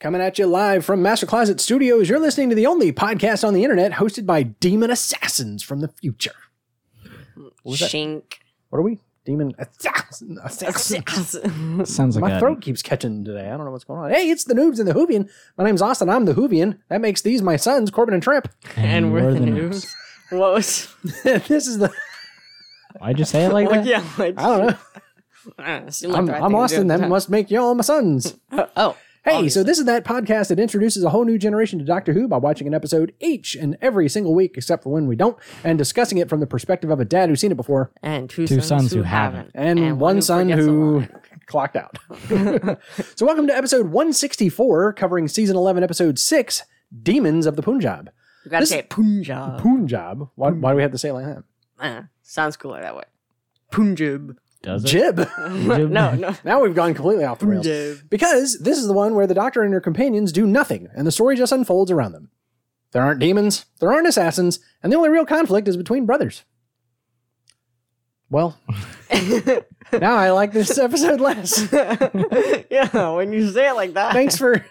Coming at you live from Master Closet Studios, you're listening to the only podcast on the internet hosted by demon assassins from the future. was that? Shink. What are we? Demon assassin, assassins. Sounds like My a, throat keeps catching today. I don't know what's going on. Hey, it's the noobs and the Whovian. My name's Austin. I'm the Whovian. That makes these my sons, Corbin and Trip. and we're the noobs. What was? this is the. Why'd you say it like Like, that? yeah, like, I don't know. Ah, it seemed like I'm, the right I'm Austin. do at That must make y'all my sons. Oh, Hey, so this is that podcast that introduces a whole new generation to Doctor Who by watching an episode each and every single week, except for when we don't, and discussing it from the perspective of a dad who's seen it before and two, Two sons, sons who who haven't, and, one, son forgets a who clocked out. so, welcome to episode 164, covering season 11, episode 6 Demons of the Punjab. You gotta this- say it, Punjab. Punjab? Why, why do we have to say it like that? Uh, sounds cooler that way. Punjab. Does it? Jib. no, no. now we've gone completely off the rails. Punjab. Because this is the one where the Doctor and her companions do nothing, and the story just unfolds around them. There aren't demons, there aren't assassins, and the only real conflict is between brothers. Well, now I like this episode less. yeah, when you say it like that. Thanks for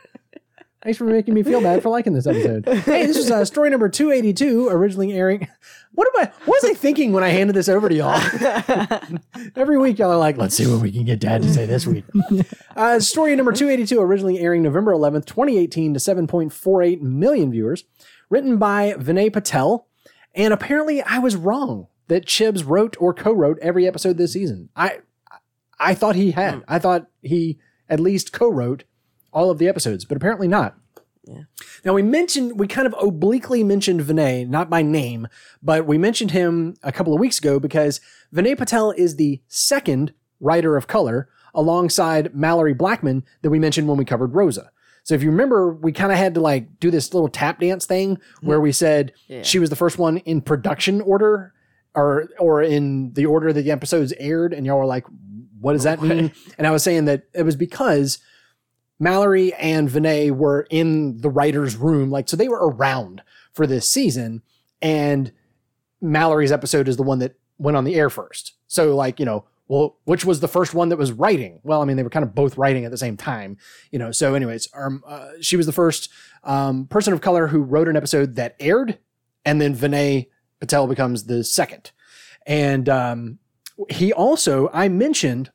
thanks for making me feel bad for liking this episode. Hey, this is uh, story number two eighty two, originally airing. What am I? What was I thinking when I handed this over to y'all? Every week, y'all are like, "Let's see what we can get Dad to say this week." Uh, story number two eighty two, originally airing November eleventh, twenty eighteen, to seven point four eight million viewers. Written by Vinay Patel, and apparently I was wrong that Chibs wrote or co-wrote every episode this season. I I thought he had. I thought he at least co-wrote all of the episodes, but apparently not. Yeah. Now we mentioned we kind of obliquely mentioned Vinay, not by name, but we mentioned him a couple of weeks ago because Vinay Patel is the second writer of color alongside Malorie Blackman that we mentioned when we covered Rosa. So if you remember, we kind of had to like do this little tap dance thing where we said Yeah. she was the first one in production order or or in the order that the episodes aired, and y'all were like, "What does that mean?" And I was saying that it was because Malorie and Vinay were in the writer's room, like so they were around for this season, and Malorie's episode is the one that went on the air first. So like you know, well, which was the first one that was writing? Well, I mean they were kind of both writing at the same time, you know. So anyways, um, uh, she was the first um, person of color who wrote an episode that aired, and then Vinay Patel becomes the second, and um, he also I mentioned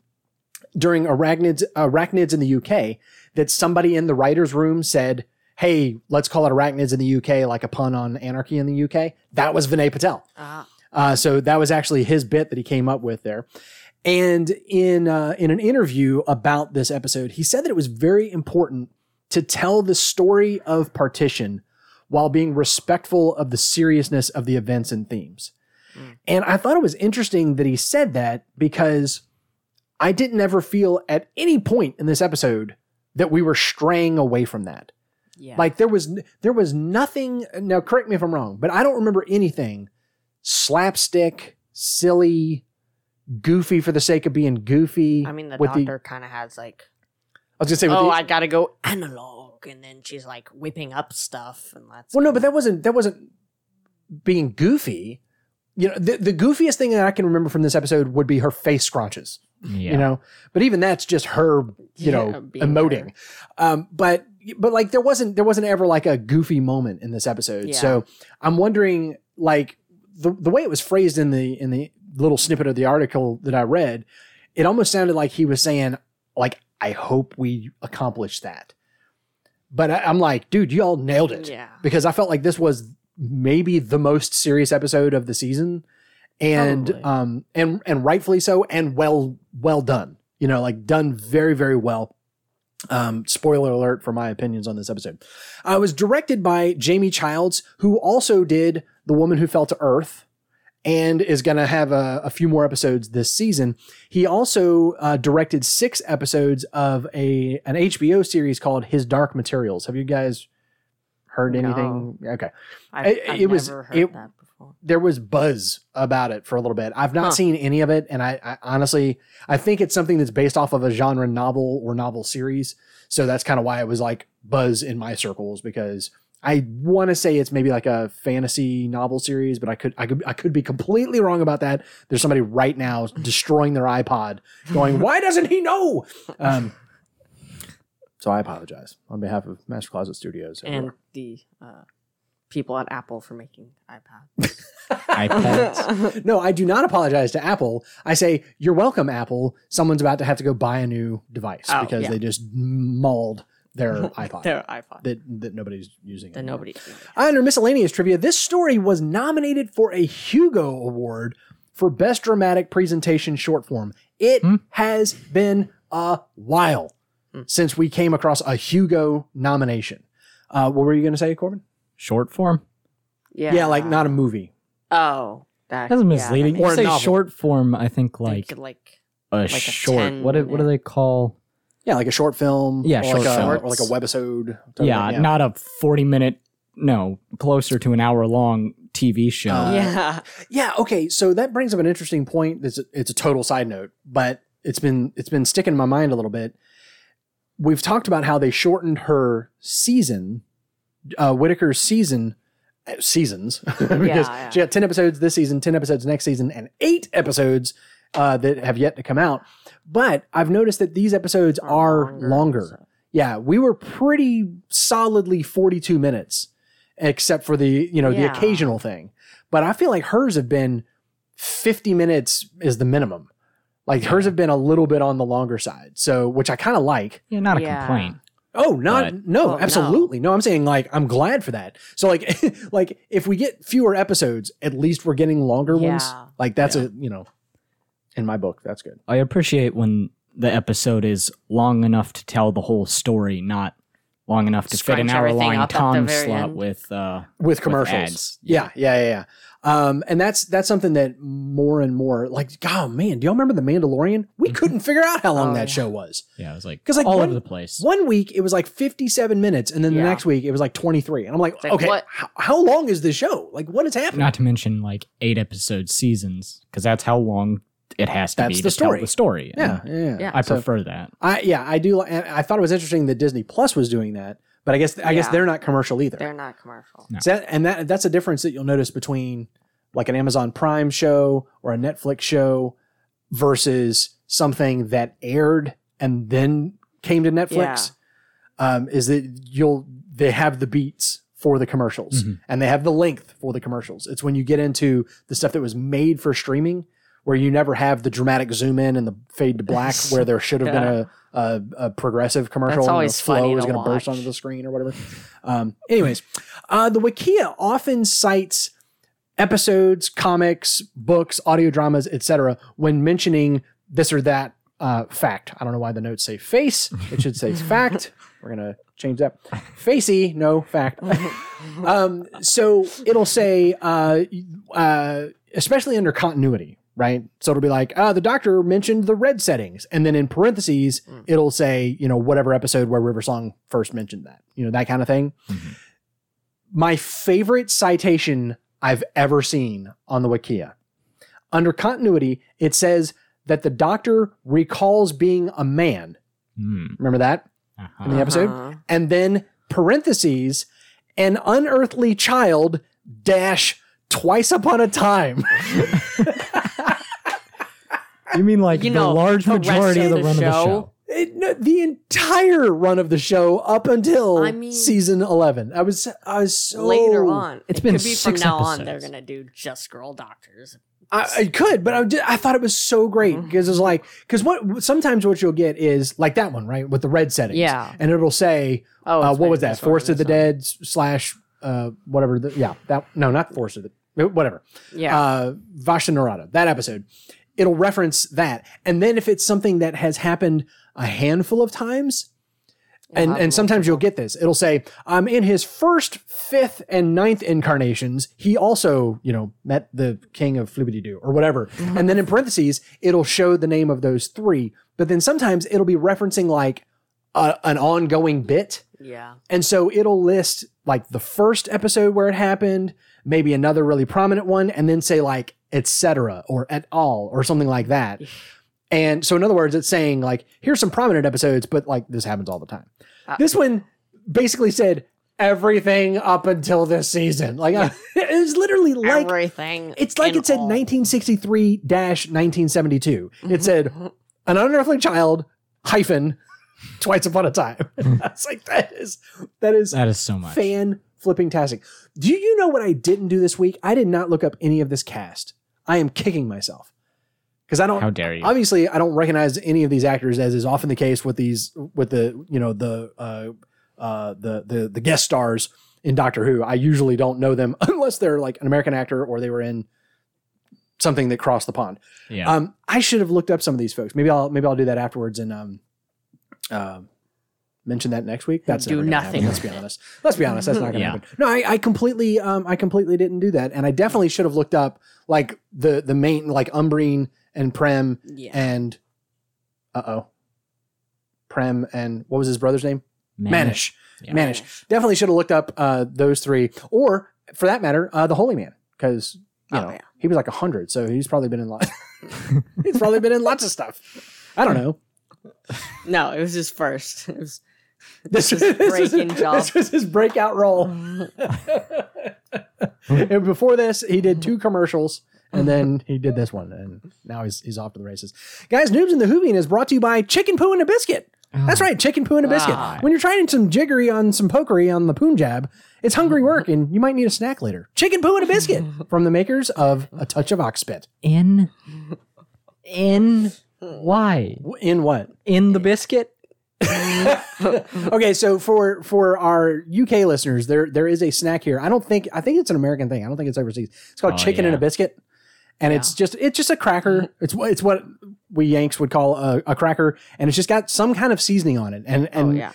during arachnids arachnids in the UK that somebody in the writers room said, "Hey, let's call it arachnids in the UK, like a pun on anarchy in the UK." That was Vinay Patel. Ah, Uh, so that was actually his bit that he came up with there. And in uh, in an interview about this episode, he said that it was very important to tell the story of partition while being respectful of the seriousness of the events and themes. Mm. And I thought it was interesting that he said that because I didn't ever feel at any point in this episode that we were straying away from that. yeah. Like there was there was nothing. Now correct me if I'm wrong, but I don't remember anything slapstick, silly, goofy for the sake of being goofy. I mean, the doctor kind of has like, I was gonna say, with oh, the, I gotta go analog, and then she's like whipping up stuff, and that's well, no, but that wasn't that wasn't being goofy. You know, the, the goofiest thing that I can remember from this episode would be her face scrunches. Yeah. You know, but even that's just her, you Yeah, know, being emoting. Um, but but like there wasn't there wasn't ever like a goofy moment in this episode. Yeah. So I'm wondering, like the the way it was phrased in the in the little snippet of the article that I read, it almost sounded like he was saying, like, I hope we accomplish that. But I, I'm like, dude, you all nailed it yeah, because I felt like this was maybe the most serious episode of the season, and Probably. um and and rightfully so, and well well done. You know, like done very very well. Um, spoiler alert for my opinions on this episode. Uh, it was directed by Jamie Childs, who also did The Woman Who Fell to Earth, and is going to have a, a few more episodes this season. He also uh, directed six episodes of a an HBO series called His Dark Materials. Have you guys heard anything? Okay, I've, it- I've it was- never heard it- that before. there was buzz about it for a little bit. I've not Huh. seen any of it, and I, I honestly I think it's something that's based off of a genre novel or novel series. So that's kind of why it was like buzz in my circles because I want to say it's maybe like a fantasy novel series, but I could I could I could be completely wrong about that. There's somebody right now destroying their iPod, going, "Why doesn't he know?" Um, So I apologize on behalf of Master Closet Studios. and everywhere. the uh, people at Apple for making iPads. iPads. no, I do not apologize to Apple. I say, you're welcome, Apple. Someone's about to have to go buy a new device Oh, because yeah. they just mauled their iPod Their iPod. that, that nobody's using. That anymore. nobody. Under miscellaneous trivia, this story was nominated for a Hugo Award for Best Dramatic Presentation Short Form. It Hmm. has been a while Hmm. since we came across a Hugo nomination. Uh, what were you going to say, Corbin? Short form. Yeah. Yeah, like not a movie. Oh, that, That's yeah, misleading. that Or you say novel. short form, I think makes- like like a a short. 10 What do, what do they call? Yeah, like a short film. Yeah, or short like a, film. or like a webisode. type Yeah, of not a forty minute. No, closer to an hour long TV show. Uh, yeah. Yeah, okay. So that brings up an interesting point. It's a, it's a total side note, but it's been it's been sticking in my mind a little bit. We've talked about how they shortened her season, uh, Whittaker's season uh, seasons because yeah. she got ten episodes this season, ten episodes next season, and eight episodes uh, that have yet to come out. But I've noticed that these episodes are longer. so- Yeah, we were pretty solidly 42 minutes, except for the, you know, the occasional thing. But I feel like hers have been 50 minutes is the minimum. Like hers have been a little bit on the longer side. So, which I kind of like. Yeah, not a Yeah. complaint. Oh, not But- no, Well, no. absolutely. No. I'm saying like I'm glad for that. So like like if we get fewer episodes, at least we're getting longer ones. Yeah. Like that's Yeah. a, you know, in my book, that's good. I appreciate when the episode is long enough to tell the whole story, not long enough to fit an Scrunch hour everything long up at the time very slot end. with uh with commercials. ads. Yeah, yeah, yeah, yeah. Um, and that's that's something that more and more like, oh man, do y'all remember the Mandalorian? We couldn't figure out how long Oh, that yeah. show was. yeah, it was like 'Cause, like, all one- over the place. One week it was like fifty-seven minutes, and then the next week it was like twenty-three. And I'm like, like, okay, How, how long is this show? Like, what is happening? Not to mention like eight episode seasons, because that's how long it has to That's be the to tell story. the story. yeah, yeah, yeah. Yeah. I So, prefer that. I yeah, I do. I thought it was interesting that Disney Plus was doing that, but I guess I guess Yeah. they're not commercial either. They're not commercial. No. So that, and that that's a difference that you'll notice between like an Amazon Prime show or a Netflix show versus something that aired and then came to Netflix. Um, is that you'll they have the beats for the commercials Mhm. and they have the length for the commercials. It's when you get into the stuff that was made for streaming where you never have the dramatic zoom in and the fade to black where there should have been a, a, a progressive commercial That's always and the flow funny is to going to burst onto the screen or whatever. Um, anyways, uh, the Wikia often cites episodes, comics, books, audio dramas, etc. when mentioning this or that uh, fact. I don't know why the notes say face. It should say fact. We're gonna change that. Facey, no fact. um, so it'll say, uh, uh, especially under continuity, right? So it'll be like, uh, the doctor mentioned the red settings, and then in parentheses, it'll say, you know, whatever episode where River Song first mentioned that, you know, that kind of thing. Mhm. My favorite citation I've ever seen on the Wikia. Under continuity, it says that the doctor recalls being a man. Hmm. Remember that? Uh-huh. in the episode, Uh-huh. and then parentheses, an unearthly child dash twice upon a time. You mean like You the know, large the majority of of the, the run of the show- show? It- no, the entire run of the show up until I mean- season eleven. I was I was so Later on, It's it been could be from six now on. They're gonna do just girl doctors. I, I could, but I, did, I thought it was so great because it's like because what sometimes what you'll get is like that one right with the red settings. Yeah. and it'll say Oh, uh, what was that? Forest of the this. Dead slash uh, whatever. The, yeah, that no, not Forest of the whatever. Yeah. uh, Vashta Nerada, that episode, it'll reference that. And then if it's something that has happened a handful of times, and, and sometimes you'll get this, it'll say, um, in his first, fifth, and ninth incarnations, he also, you know, met the king of Flibbity Doo or whatever. and then in parentheses, it'll show the name of those three. But then sometimes it'll be referencing like a, an ongoing bit. Yeah. And so it'll list like the first episode where it happened, maybe another really prominent one, and then say like etc. or at all or something like that. And so in other words, it's saying like, here's some prominent episodes, but like this happens all the time. Uh, this one basically said everything up until this season. Like it was literally like Everything. it's like it said all. 1963 1972. It said an unearthly child hyphen Twice Upon a Time. It's like that is that is That is so much. fan flipping tastic. Do you know what I didn't do this week? I did not look up any of this cast. I am kicking myself because I don't. How dare you? Obviously, I don't recognize any of these actors, as is often the case with these with the you know the uh, uh, the the the guest stars in Doctor Who. I usually don't know them unless they're like an American actor or they were in something that crossed the pond. yeah. Um, I should have looked up some of these folks. Maybe I'll maybe I'll do that afterwards and um, uh, mention that next week. That's Do nothing. Let's be honest. Let's be honest. That's not going to Yeah. happen. No, I, I completely um, I completely didn't do that, and I definitely should have looked up like the the main like Umbreen and Prem Yeah. and uh oh, Prem and what was his brother's name? Manish. Yeah. Manish. Definitely should have looked up uh, those three, or for that matter, uh, the Holy Man, because you Oh, know he was like a hundred, so he's probably been in lots. he's probably been in lots of stuff. I don't know. No, it was his first. It was This, this is- breaking job. This was his breakout role. and before this, he did two commercials, and then he did this one, and now he's he's off to the races. Guys, Noobs in the Whovian is brought to you by Chicken Poo and a Biscuit. That's right, chicken poo and a biscuit. Ah. When you're trying some jiggery on some pokery on the Punjab, it's hungry work, and you might need a snack later. Chicken poo and a biscuit from the makers of A Touch of Oxspit. In. In. Why? In what? In the biscuit? okay, so for for our UK listeners, there there is a snack here. I don't think I think it's an American thing. I don't think it's overseas. It's called Oh, chicken and a biscuit, and it's just it's just a cracker. Mm-hmm. It's what it's what we Yanks would call a, a cracker, and it's just got some kind of seasoning on it. And oh and yeah.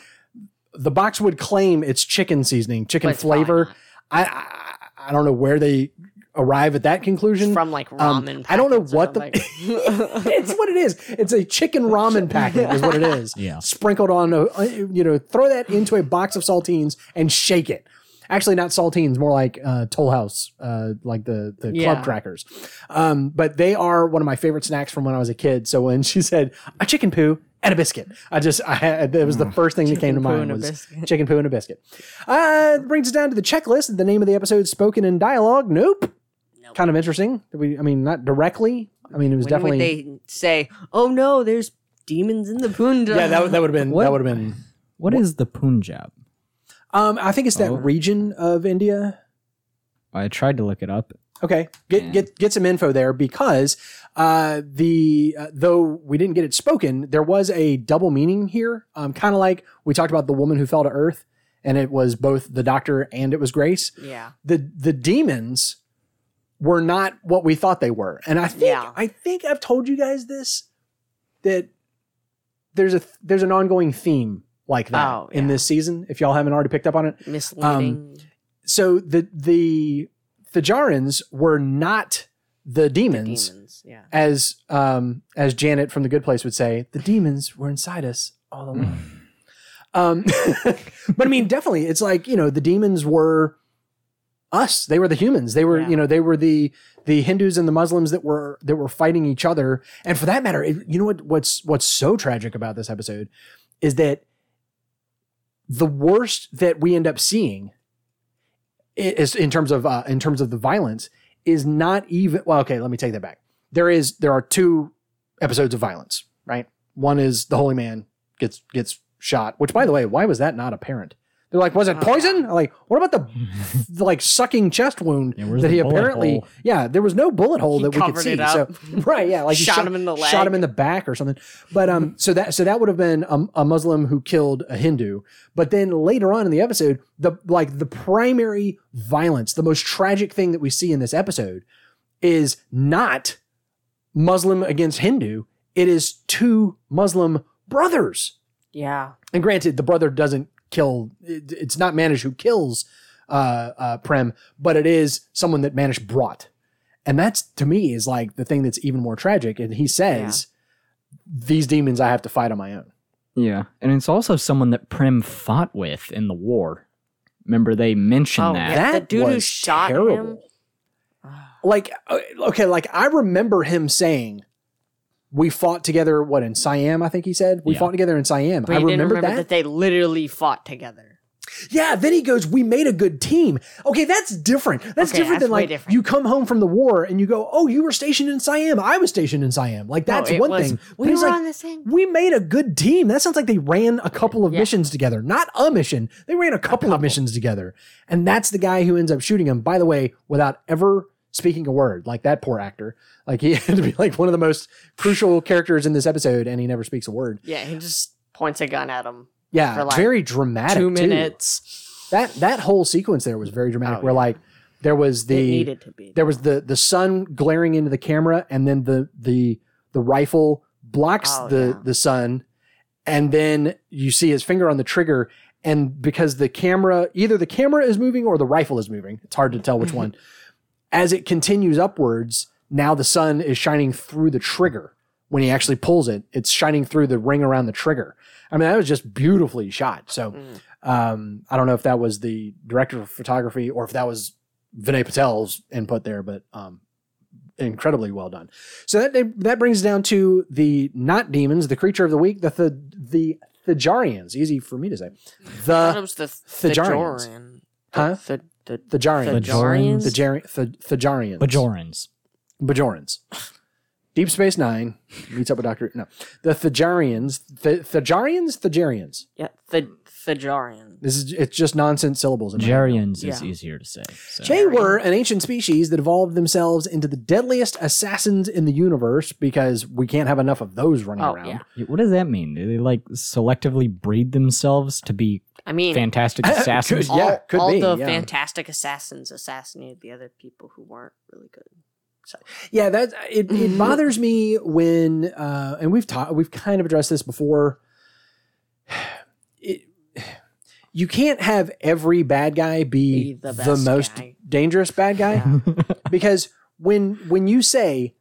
the box would claim it's chicken seasoning, chicken But flavor. I, I I don't know where they arrive at that conclusion. From like Um, ramen. I don't know what the it's what it is. It's a chicken ramen packet, is what it is. Yeah. Sprinkled on, a, uh, you know, throw that into a box of saltines and shake it. Actually, not saltines, more like uh, Toll House, uh, like the the Yeah. club crackers. Um, but they are one of my favorite snacks from when I was a kid. So when she said a chicken poo and a biscuit, I just I had that was the first thing that came to mind was biscuit. chicken poo and a biscuit. Uh, brings us down to the checklist. The name of the episode, spoken in dialogue. Nope. Nope. Kind of interesting. We, I mean, not directly. I mean, it was When definitely. would they say, "Oh no, there's demons in the Punjab"? yeah, that, that would have been. What? That would have been. What is the Punjab? Um, I think it's that Oh. region of India. I tried to look it up. Okay, get Yeah. get get some info there because uh, the uh, though we didn't get it spoken, there was a double meaning here. Um, kind of like we talked about the woman who fell to earth, and it was both the doctor and it was Grace. yeah. The the demons were not what we thought they were, and I think Yeah. I think I've told you guys this that there's a there's an ongoing theme like that Oh, in this season. If y'all haven't already picked up on it, Misleading. so the the Thajarans were not the the demons, demons. Yeah. as um as Janet from the Good Place would say. The demons were inside us all along. um, but I mean, definitely, it's like you know the demons were us. They were the humans. They were Yeah. you know they were the the Hindus and the Muslims that were that were fighting each other. And for that matter, it, you know what what's what's so tragic about this episode is that the worst that we end up seeing is in terms of uh, in terms of the violence is not even well okay let me take that back there is there are two episodes of violence right one is the holy man gets gets shot which by the way why was that not apparent they're like was it Oh, poison like what about the, the like sucking chest wound Yeah, that he apparently hole? yeah there was no bullet hole He that we could see it up. so right yeah like he Shot him in the leg. shot him in the back or something but um so that so that would have been a, a muslim who killed a hindu but then later on in the episode the like the primary violence the most tragic thing that we see in this episode is not muslim against hindu it is two muslim brothers Yeah. and granted the brother doesn't kill it, it's not manish who kills uh, uh prem but it is someone that manish brought and that's to me is like the thing that's even more tragic and he says these demons i have to fight on my own Yeah. And it's also someone that Prem fought with in the war. Remember they mentioned Oh, that. yeah. that the dude who shot terrible. him? like uh, okay like i remember him saying we fought together what in siam i think he said we Yeah. fought together in siam But i remember, remember that, that. they literally fought together. Yeah, then he goes, "We made a good team." Okay, that's different. That's Okay, different that's than like different. you come home from the war and you go, "Oh, you were stationed in Siam. I was stationed in Siam." Like that's it one was- thing. we were like, on the same- We made a good team. That sounds like they ran a couple of Yeah. missions together, not a mission. They ran a couple, of missions together, and that's the guy who ends up shooting him. By the way, without ever speaking a word, like that poor actor. Like he had to be like one of the most crucial characters in this episode, and he never speaks a word. Yeah, he just points a gun at him. Yeah, like, very dramatic. Two too. minutes. That that whole sequence there was very dramatic. Oh, where yeah. like there was the needed to be. there was the the sun glaring into the camera, and then the the the rifle blocks Oh, the yeah. the sun, and then you see his finger on the trigger. And because the camera, either the camera is moving or the rifle is moving, it's hard to tell which one. As it continues upwards, now the sun is shining through the trigger. When he actually pulls it, it's shining through the ring around the trigger. I mean, that was just beautifully shot. So, Mm. um, I don't know if that was the director of photography or if that was Vinay Patel's input there, but um, incredibly well done. So that that brings down to the not demons, the creature of the week, the the the Thajarians. Easy for me to say. The was the Thajarians. Thajarian. Huh? The, the, Thajarians. Thajarians? Thajari- Th- Thajarians. Bajorans. Bajorans. Deep Space Nine meets up with Doctor. No, the Thajarians. Th- Thajarians. Thajarians. Yeah, the Thajarian. This is it's just nonsense syllables. in my head. Jarians is Yeah. easier to say. So. They were an ancient species that evolved themselves into the deadliest assassins in the universe because we can't have enough of those running Oh, around. yeah. What does that mean? Do they like selectively breed themselves to be I mean, fantastic assassins? Could- yeah, all, could all be, the yeah. fantastic assassins assassinated the other people who weren't really good. So. Yeah, that it, it bothers me when uh and we've talked we've kind of addressed this before. It, you can't have every bad guy be, Be the the, most guy. dangerous bad guy because when when you say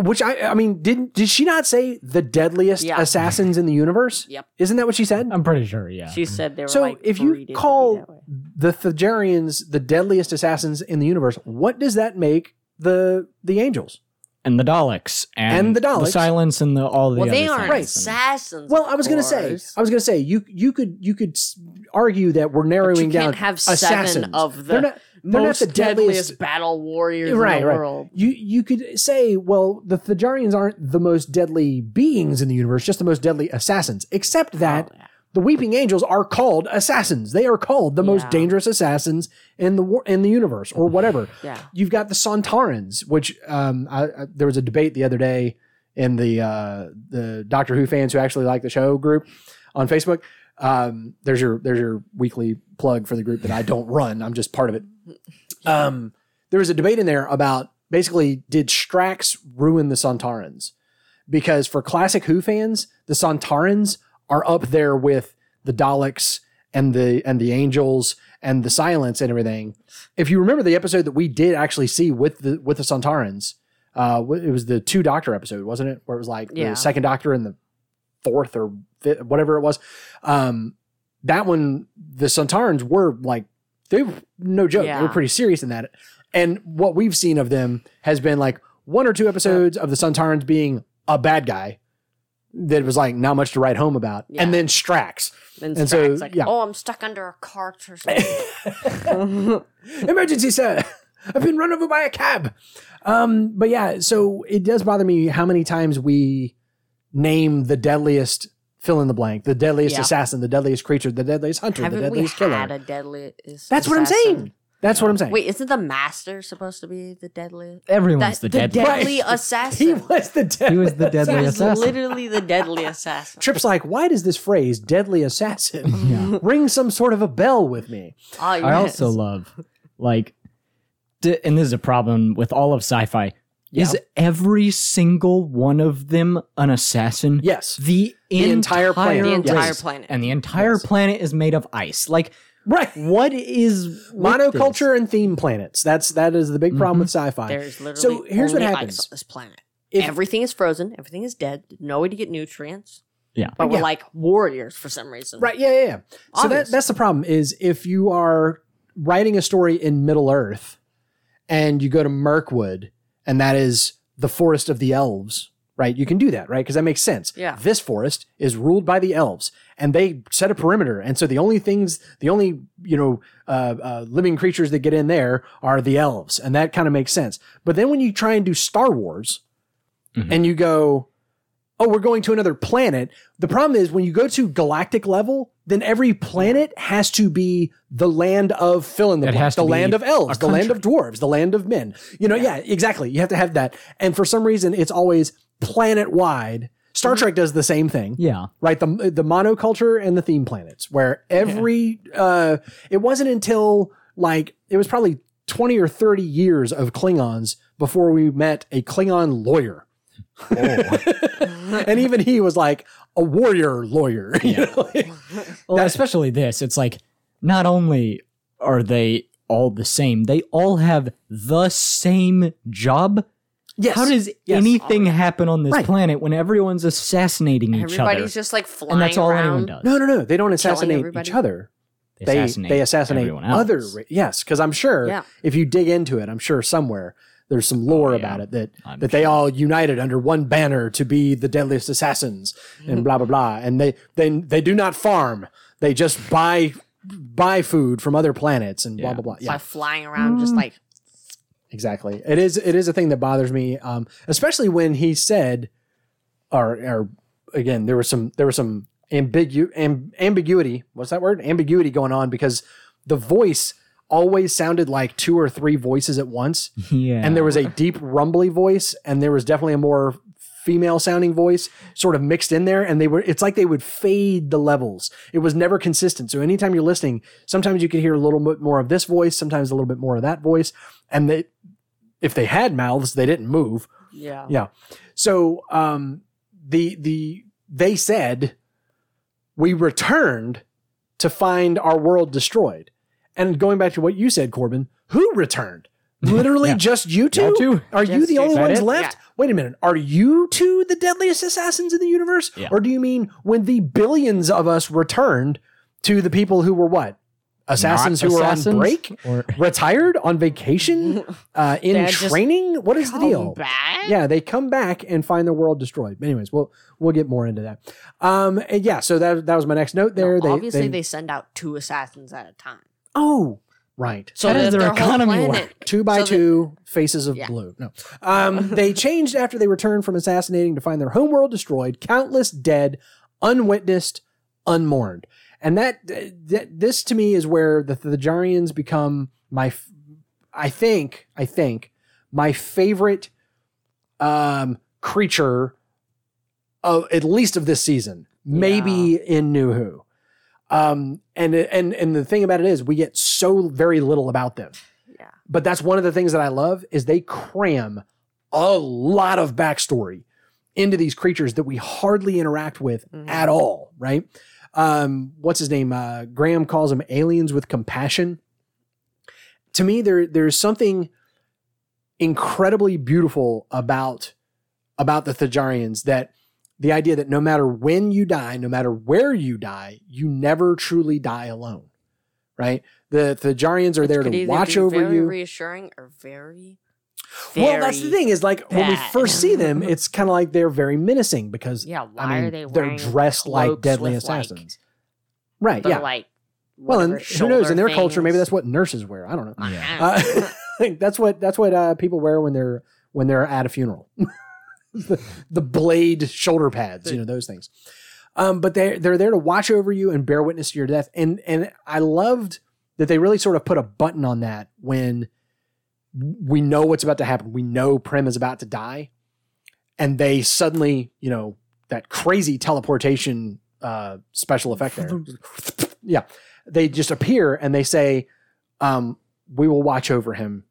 which I I mean didn't did she not say the deadliest Yeah. assassins in the universe? Yep. Isn't that what she said? I'm pretty sure, yeah. She said they were So like if you breeded to be call that way. the Thajarians the deadliest assassins in the universe, what does that make the the angels? and the Daleks and, And the Daleks. The silence and the all the well, they aren't things. assassins. Well, I was gonna say, course. I was gonna say, you you could you could s- argue that we're But narrowing you down can't have assassins. of the they're not they're not the deadliest. deadliest battle warriors Right, in the right. world. You you could say, well, the Thajarians aren't the most deadly beings in the universe, just the most deadly assassins. Except that Oh, yeah. the Weeping Angels are called assassins. They are called the most dangerous assassins in the war, in the universe, or whatever. Yeah. You've got the Sontarans, which um, I, I, there was a debate the other day in the uh, the Doctor Who fans who actually like the show group on Facebook. Um, there's your there's your weekly plug for the group that I don't run. I'm just part of it. Um, there was a debate in there about basically did Strax ruin the Sontarans? Because for classic Who fans, the Sontarans are up there with the Daleks and the and the Angels and the Silence and everything. If you remember the episode that we did actually see with the with the Sontarans, uh, it was the two Doctor episode, wasn't it? Where it was like Yeah. the second Doctor and the fourth or fifth, whatever it was. Um, that one, the Sontarans were like they were no joke. They Yeah. were pretty serious in that. And what we've seen of them has been like one or two episodes of the Sontarans being a bad guy that was like not much to write home about, Yeah. and then Strax. And so, Strax like, yeah. oh, I'm stuck under a cart or something. Emergency, sir! I've been run over by a cab. Um, but yeah, so it does bother me how many times we name the deadliest fill in the blank, the deadliest Yeah. assassin, the deadliest creature, the deadliest hunter, the Haven't we deadliest killer. had a deadliest? That's what I'm saying. That's what I'm saying. Wait, isn't the master supposed to be the deadliest? Everyone's That, the deadly. deadly assassin. he was the deadly. He was the deadly He's assassin. literally the deadly assassin. Trip's like, why does this phrase "deadly assassin" Yeah. ring some sort of a bell with me? Oh, I also love, like, d- and this is a problem with all of sci-fi. Is every single one of them an assassin? Yes. The, The entire planet. the entire Yes. planet. and the entire Yes. planet is made of ice. Like, Right. what is with Monoculture and theme planets. That's that is the big problem mm-hmm. with sci-fi. There's literally So here's what happens. ice on this planet. If- everything is frozen. Everything is dead. No way to get nutrients. Yeah. But we're Yeah. like warriors for some reason. Right. Yeah. Yeah. yeah. So that, that's the problem. Is if you are writing a story in Middle Earth, and you go to Mirkwood, and that is the forest of the elves, right? You can do that, right? Because that makes sense. Yeah. This forest is ruled by the elves, and they set a perimeter, and so the only things, the only you know, uh, uh, living creatures that get in there are the elves, and that kind of makes sense. But then when you try and do Star Wars, Mhm. and you go, oh, we're going to another planet. The problem is when you go to galactic level, then every planet has to be the land of fill in the blank, the land of elves, the land of dwarves, the land of men. You know, yeah. exactly. You have to have that. And for some reason, it's always planet wide. Star Trek does the same thing Yeah. right the the monoculture and the theme planets where every uh it wasn't until like it was probably 20 or 30 years of klingons before we met a klingon lawyer Oh. and even he was like a warrior lawyer you know? Well, especially this. It's like not only are they all the same, they all have the same job. yes How does Yes. anything happen on this Right. planet when everyone's assassinating each other? Everybody's just like flying and that's all around. anyone does. no no no they don't assassinate each other They they assassinate they assassinate everyone else. other ra- yes because i'm sure Yeah. if you dig into it i'm sure somewhere there's some lore Oh, yeah. about it that I'm that they all united under one banner to be the deadliest assassins and blah blah blah. And they they they do not farm. They just buy buy food from other planets and blah Yeah. blah blah. By yeah. flying around, just like exactly. It is it is a thing that bothers me um especially when he said or or again there was some there was some ambigu- am, ambiguity. What's that word? Ambiguity going on because the voice always sounded like two or three voices at once. Yeah. and there was a deep rumbly voice and there was definitely a more female sounding voice sort of mixed in there. And they were it's like they would fade the levels. It was never consistent. So anytime you're listening sometimes you could hear a little bit more of this voice sometimes a little bit more of that voice. And they if they had mouths they didn't move. Yeah. yeah. So um the the they said we returned to find our world destroyed and going back to what you said corbin who returned literally Yeah. just you two two. are you the only ones it? left? Yeah. Wait a minute. Are you two the deadliest assassins in the universe? Yeah. Or do you mean when the billions of us returned to the people who were what? Assassins Not who were on assassins? break? Or Retired? On vacation? Uh, in They're training? What is the deal? back? Yeah, they come back and find their world destroyed. But anyways, we'll we'll get more into that. Um, yeah, so that that was my next note there. No, they, obviously, they, they, send out two assassins at a time. Oh right. So How does that their their whole economy planet- work? two by So that- two faces of Yeah. blue. No, um, they changed after they returned from assassinating to find their homeworld destroyed, countless dead, unwitnessed, unmourned, and that, that this to me is where the the Jarians become my, f- I think, I think my favorite um, creature of at least of this season, maybe in New Who. Um, and and and the thing about it is, we get so very little about them Yeah. but that's one of the things that I love is they cram a lot of backstory into these creatures that we hardly interact with Mhm. at all, right? Um, what's his name? Uh, Graham calls them aliens with compassion. To me, there there's something incredibly beautiful about about the Thajarians that the idea that no matter when you die, no matter where you die, you never truly die alone. Right? The the Thajarians are Which there to watch over very you. reassuring or very. Well, that's the thing is like when we first see them, it's kind of like they're very menacing because Yeah, why I mean are they they're dressed like deadly with, like, assassins, right? Yeah. like. well, and who knows? In their shoulder culture, maybe that's what nurses wear. I don't know. Yeah. Uh, that's what that's what uh, people wear when they're when they're at a funeral. the, the blade shoulder pads, you know those things. Um, but they they're there to watch over you and bear witness to your death. And and I loved that they really sort of put a button on that when we know what's about to happen. We know Prem is about to die, and they suddenly, you know, that crazy teleportation uh, special effect there. yeah, they just appear and they say, um, "We will watch over him."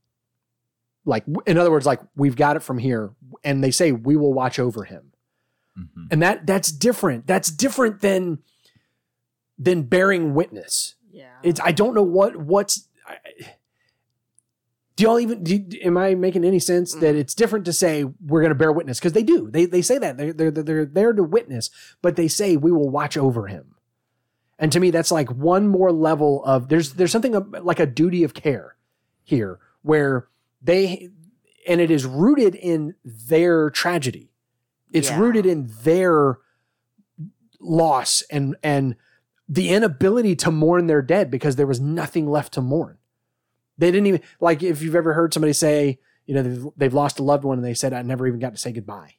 Like, in other words, like we've got it from here, and they say, "We will watch over him." Mhm. and that that's different that's different than than bearing witness Yeah. it's i don't know what what's I, do y'all even do, am i making any sense that Mm. it's different to say we're going to bear witness because they do they they say that they're, they're they're there to witness but they say we will watch over him and to me that's like one more level of there's there's something like a duty of care here where they and it is rooted in their tragedy It's Yeah. rooted in their loss and and the inability to mourn their dead because there was nothing left to mourn. They didn't even like if you've ever heard somebody say, you know, they've, they've lost a loved one and they said, I never even got to say goodbye.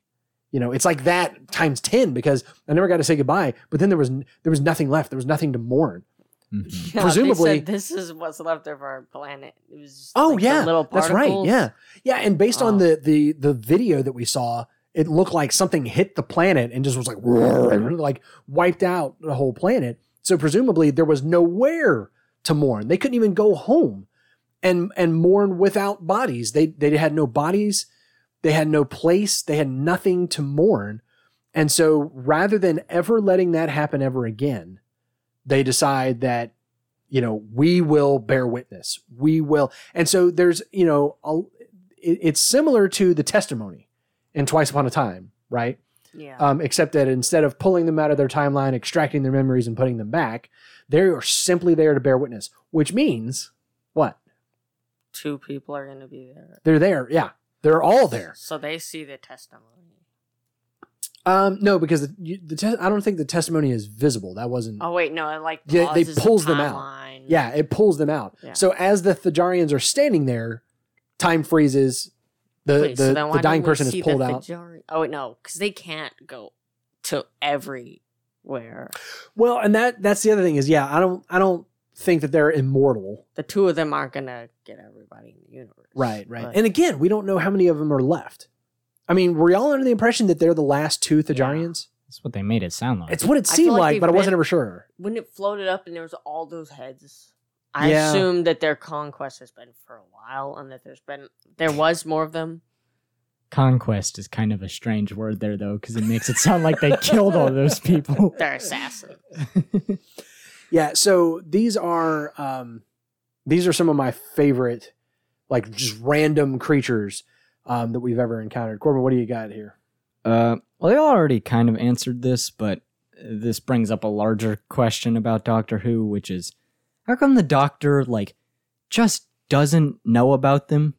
You know, it's like that times 10 because I never got to say goodbye, but then there was there was nothing left. There was nothing to mourn. Mhm. Yeah, Presumably- they said this is what's left of our planet. It was Oh like the yeah, little that's right. Yeah, yeah. And based on Oh. the the the video that we saw, it looked like something hit the planet and just was like like wiped out the whole planet. So presumably there was nowhere to mourn. They couldn't even go home and and mourn without bodies. They they had no bodies. They had no place. They had nothing to mourn. And so rather than ever letting that happen ever again, they decide that you know we will bear witness we will and so there's you know a, it- it's similar to the testimony in twice upon a time right Yeah. um, except that instead of pulling them out of their timeline extracting their memories and putting them back they are simply there to bear witness which means what Two people are going to be there. they're there yeah they're all there So they see the testimony. Um no because the, the te- i don't think the testimony is visible that wasn't Oh wait, no, it like Yeah, they pauses the pulls them out. Yeah, it pulls them out. Yeah. So as the Thajarians are standing there, time freezes. The Wait, so the, then the dying person is pulled out. Thajari- Oh wait, no, because they can't go to everywhere. Well, and that that's the other thing is yeah, I don't I don't think that they're immortal. The two of them aren't gonna get everybody in the universe. Right, right. But- And again, we don't know how many of them are left. I mean, were y'all under the impression that they're the last two Thajarians? That's what they made it sound like. It's what it I seemed like like, they've but I wasn't been- ever sure. when it floated up and there was all those heads, I Yeah. assumed that their conquest has been for a while and that there's been there was more of them. Conquest is kind of a strange word there, though, because it makes it sound like they killed all those people. They're assassins. Yeah, so these are um these are some of my favorite like just random creatures um that we've ever encountered. Corbin, what do you got here? Uh, well, they already kind of answered this, but this brings up a larger question about Doctor Who, which is how come the Doctor like just doesn't know about them?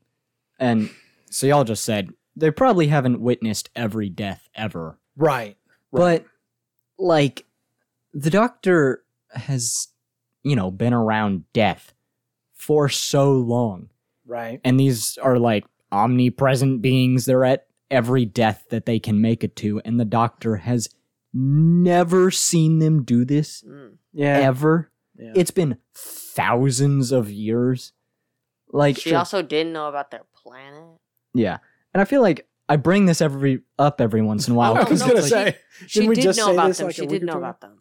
And so y'all just said they probably haven't witnessed every death ever, Right. but like the Doctor has, you know, been around death for so long Right. and these are like omnipresent beings they're at every death that they can make it to and the doctor has never seen them do this Mm. Yeah. ever yeah. it's been thousands of years like She also didn't know about their planet. yeah and i feel like i bring this every up every once in a while Oh, I was no, gonna she- say She Didn't we did just know say about this them. like she did week know about them.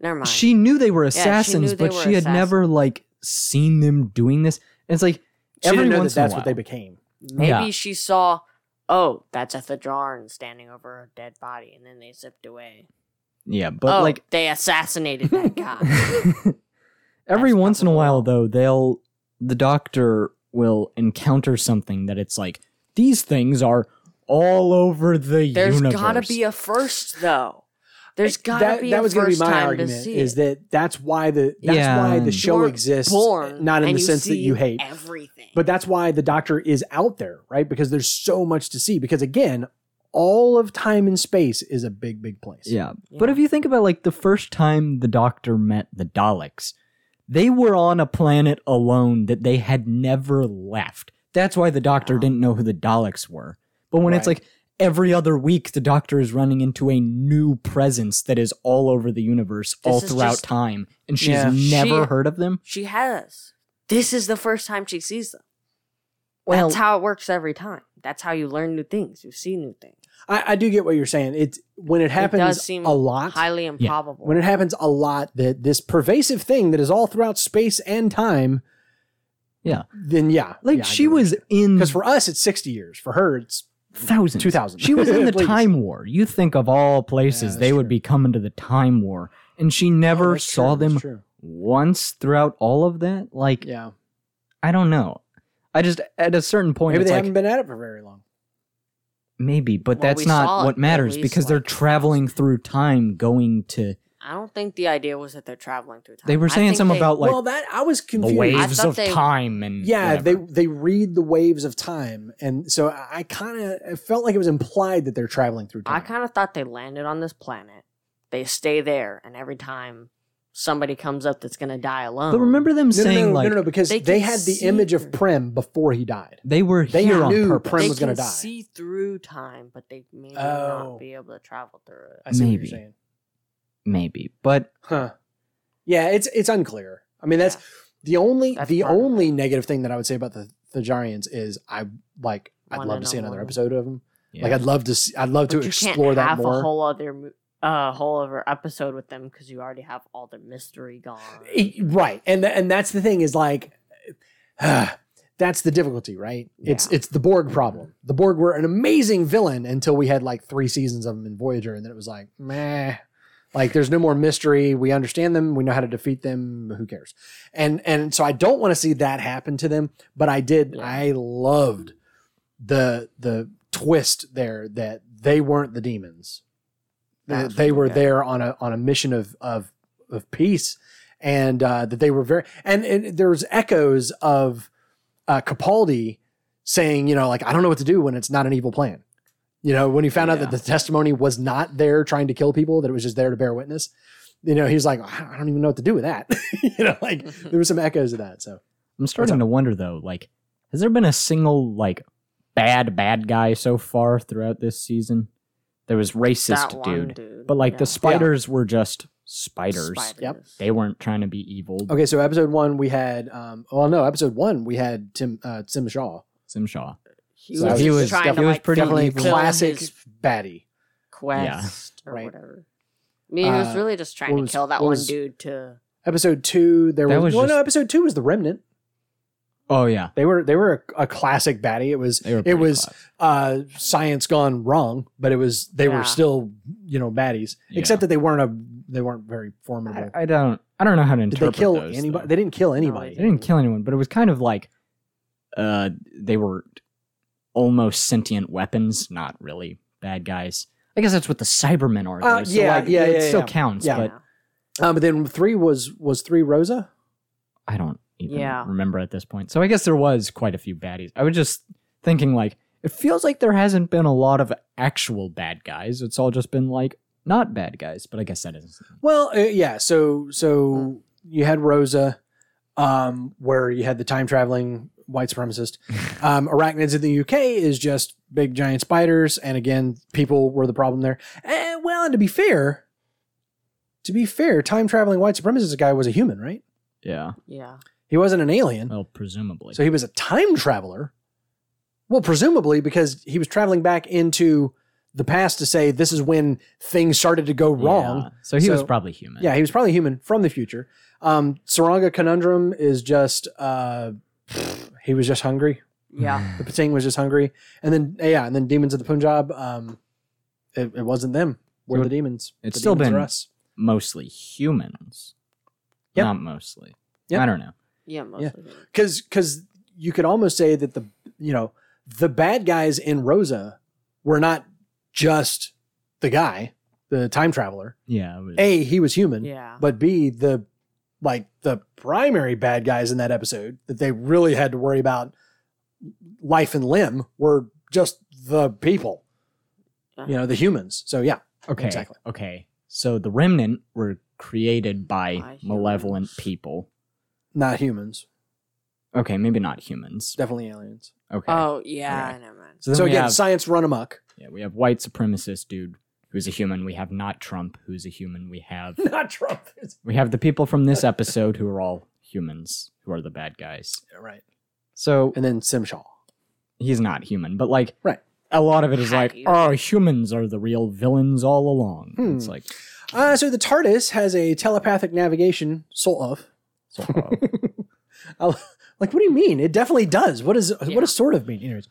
Never mind. she knew they were she knew assassins they but were she had never like seen them doing this and it's like she every didn't know that once in a that's what they became. Maybe Yeah. she saw, oh, that's a Thajaran standing over a dead body, and then they zipped away. yeah but oh, like they assassinated that guy. Every That's once in a while, though, they'll the doctor will encounter something that it's like these things are all over the There's universe. There's gotta be a first, though. There's gotta that, be that was gonna be first my time argument to see is that that's why the that's Yeah. why the show You're exists born, not in the sense that you hate everything. but that's why the doctor is out there right because there's so much to see because again all of time and space is a big big place yeah. but if you think about like the first time the doctor met the Daleks, they were on a planet alone that they had never left. That's why the doctor Wow. didn't know who the Daleks were. But when it's like every other week, the doctor is running into a new presence that is all over the universe, all is throughout just- time, and she's Yeah. never She- heard of them. she has. This is the first time she sees them. Well- That's how it works every time. That's how you learn new things. You see new things. I, I do get what you're saying it's when it happens does seem a lot Highly improbable. when it happens a lot that this pervasive thing that is all throughout space and time Yeah. then yeah Like she was in because for us it's 60 years for her it's thousands. 2000. she was in the time war. You think of all places that's they would be coming to the time war. And she never Oh, saw true, them once throughout all of that? Like yeah. I don't know. I just at a certain point maybe they like haven't been at it for very long. Maybe but Well, that's not what matters least, because they're traveling through time going to I don't think the idea was that they're traveling through time. They were saying think something they- about like well, that I was the confused. waves thought of they- time and Yeah, whatever. they they read the waves of time, and so I kind of felt like it was implied that they're traveling through time. I kind of thought they landed on this planet. They stay there, and every time somebody comes up that's gonna die alone. But remember them no, no, saying no, like no, no, because they they, had the see image of through. Prem before he died. they were They here on knew purpose. Prem they was gonna die. see through time, but they may Oh. not be able to travel through it. I see what Maybe. you're saying. Maybe, but Huh. Yeah, it's it's unclear. I mean, that's Yeah. the only That's the only negative thing that I would say about the Thajarians is I like I'd love to see another more. episode of them. yeah. Like I'd love to see, I'd love But to you can't explore that have more. a whole other mo- uh, whole other episode with them because you already have all the mystery gone. Right and th- and that's the thing is like that's the difficulty right it's it's the borg problem the borg were an amazing villain until we had like three seasons of them in voyager and then it was like meh like there's no more mystery. We understand them. We know how to defeat them. Who cares? And and so i don't want to see that happen to them but i did. Yeah. i loved the the twist there that they weren't the demons. That they, were there on a on a mission of of of peace and uh, that they were very and, and there's echoes of uh, Capaldi saying, you know, like I don't know what to do when it's not an evil plan. You know, when he found out that the testimony was not there trying to kill people, that it was just there to bear witness. You know, he's like, I don't even know what to do with that. you know, like there were some echoes of that. So I'm starting to wonder though, like, has there been a single like bad bad guy so far throughout this season? There was racist that one dude, dude. but like yeah. the spiders were just spiders. Spiders. They weren't trying to be evil. okay, so episode one we had, um, well, no, episode one we had Tim uh, Tim Shaw. Sim Shaw. He So was, he was trying to he was like pretty Definitely classic his baddie. quest or Right. whatever. I mean, he was Uh, really just trying what to kill that one dude to. Episode two, there was, was well, no, episode two was the Remnant. Oh yeah, They were they were a, a classic baddie. It was it was uh science gone wrong, but it was they Yeah. were still you know baddies, Yeah. except that they weren't a they weren't very formidable. I, I don't. I don't know how to Did interpret they kill those, anybody? though. They didn't kill they anybody. They didn't kill anyone, but it was kind of like, uh, they were almost sentient weapons, not really bad guys. I guess that's what the Cybermen are. Though. Uh, so yeah, like, yeah, it yeah, still yeah. counts. Yeah. but Um, but then three was was three Rosa. I don't even Yeah. remember at this point. So I guess there was quite a few baddies. I was just thinking like it feels like there hasn't been a lot of actual bad guys. It's all just been like not bad guys, but I guess that is Well, uh, yeah. So so you had Rosa, um, where you had the time traveling white supremacist. Um, arachnids in the UK is just big giant spiders, and again, people were the problem there. And well, and to be fair, to be fair, time traveling white supremacist guy was a human, right? yeah. Yeah. He wasn't an alien, Well, presumably. so he was a time traveler. Well, presumably because he was traveling back into the past to say this is when things started to go wrong. Yeah. So he was probably human. Yeah, he was probably human from the future. Um, Tsuranga Conundrum is just uh, he was just hungry. Yeah. The Pting was just hungry, and then yeah, and then Demons of the Punjab. Um, it, it wasn't them. We're So the demons. it's The still demons been- are us. Mostly humans. Yep. Not mostly. Yep. I don't know. Yeah. Mostly. because because you could almost say that the you know the bad guys in Rosa were not just the guy, the time traveler. Yeah. It was, A, he was human. Yeah. but B, the like the primary bad guys in that episode that they really had to worry about life and limb were just the people, you know, the humans. So yeah, okay. exactly. Okay. So the remnant were created by By malevolent humans. people. not humans, Okay, maybe not humans. definitely aliens. Okay. Oh yeah. Okay. I know, so so again, have, science run amok. yeah, we have white supremacist dude who's a human. We have not Trump who's a human. We have Not Trump. we have the people from this episode who are all humans who are the bad guys. right. So And then Simshaw. he's not human, but like Right. a lot of it is like, oh, humans are the real villains all along. Hmm. It's like, Uh, so the TARDIS has a telepathic navigation, sort of. so, uh, I'll- like, what do you mean? It definitely does. What is Yeah. what does sort of mean? Anyways,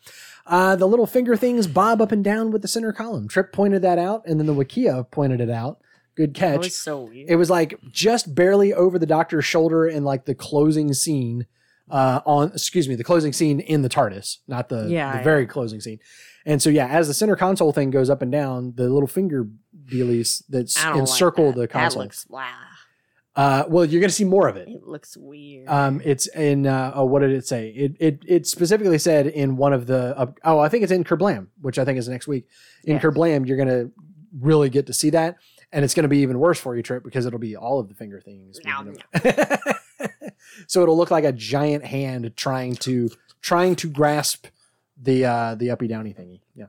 uh, the little finger things bob up and down with the center column. Trip pointed that out, and then the Wikia pointed it out. Good That catch. was so weird. it was like just barely over the doctor's shoulder in like the closing scene uh, on excuse me the closing scene in the TARDIS, not the, Yeah, the yeah. very closing scene. And so yeah, as the center console thing goes up and down, the little finger dealies that encircle like that. the console. That looks wow. Uh, well, you're gonna see more of it. It looks weird. Um, it's in uh, oh, what did it say? It it it specifically said in one of the uh, oh, I think it's in Kerblam, which I think is next week. In Yes. Kerblam, you're gonna really get to see that, and it's gonna be even worse for you, Trip, because it'll be all of the finger things. Nom, so it'll look like a giant hand trying to trying to grasp the uh the uppy downy thingy. Yeah.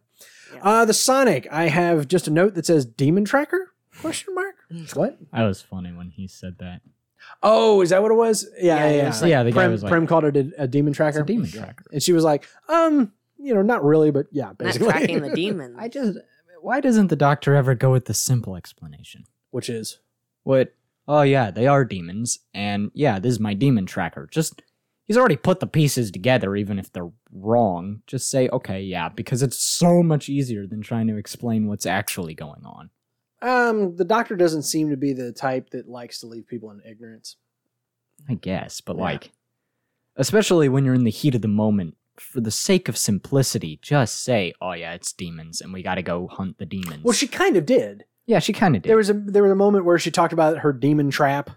Yeah. Uh the Sonic, I have just a note that says Demon Tracker? Question mark? What? That was funny when he said that. Oh, is that what it was? Yeah, Yeah, yeah. yeah. was like- Yeah, the guy Prem, was like- Prem called it a, a demon tracker. It's a demon tracker. And she was like, um, you know, not really, but yeah, Not basically. tracking the demons. I just why doesn't the doctor ever go with the simple explanation? Which is What? Oh yeah, they are demons, and yeah, this is my demon tracker. Just he's already put the pieces together, even if they're wrong. Just say okay, yeah, because it's so much easier than trying to explain what's actually going on. Um the doctor doesn't seem to be the type that likes to leave people in ignorance. I guess, but Yeah. like, especially when you're in the heat of the moment, for the sake of simplicity, just say, "Oh yeah, it's demons, and we got to go hunt the demons." Well, she kind of did. yeah, she kind of did. There was a there was a moment where she talked about her demon trap,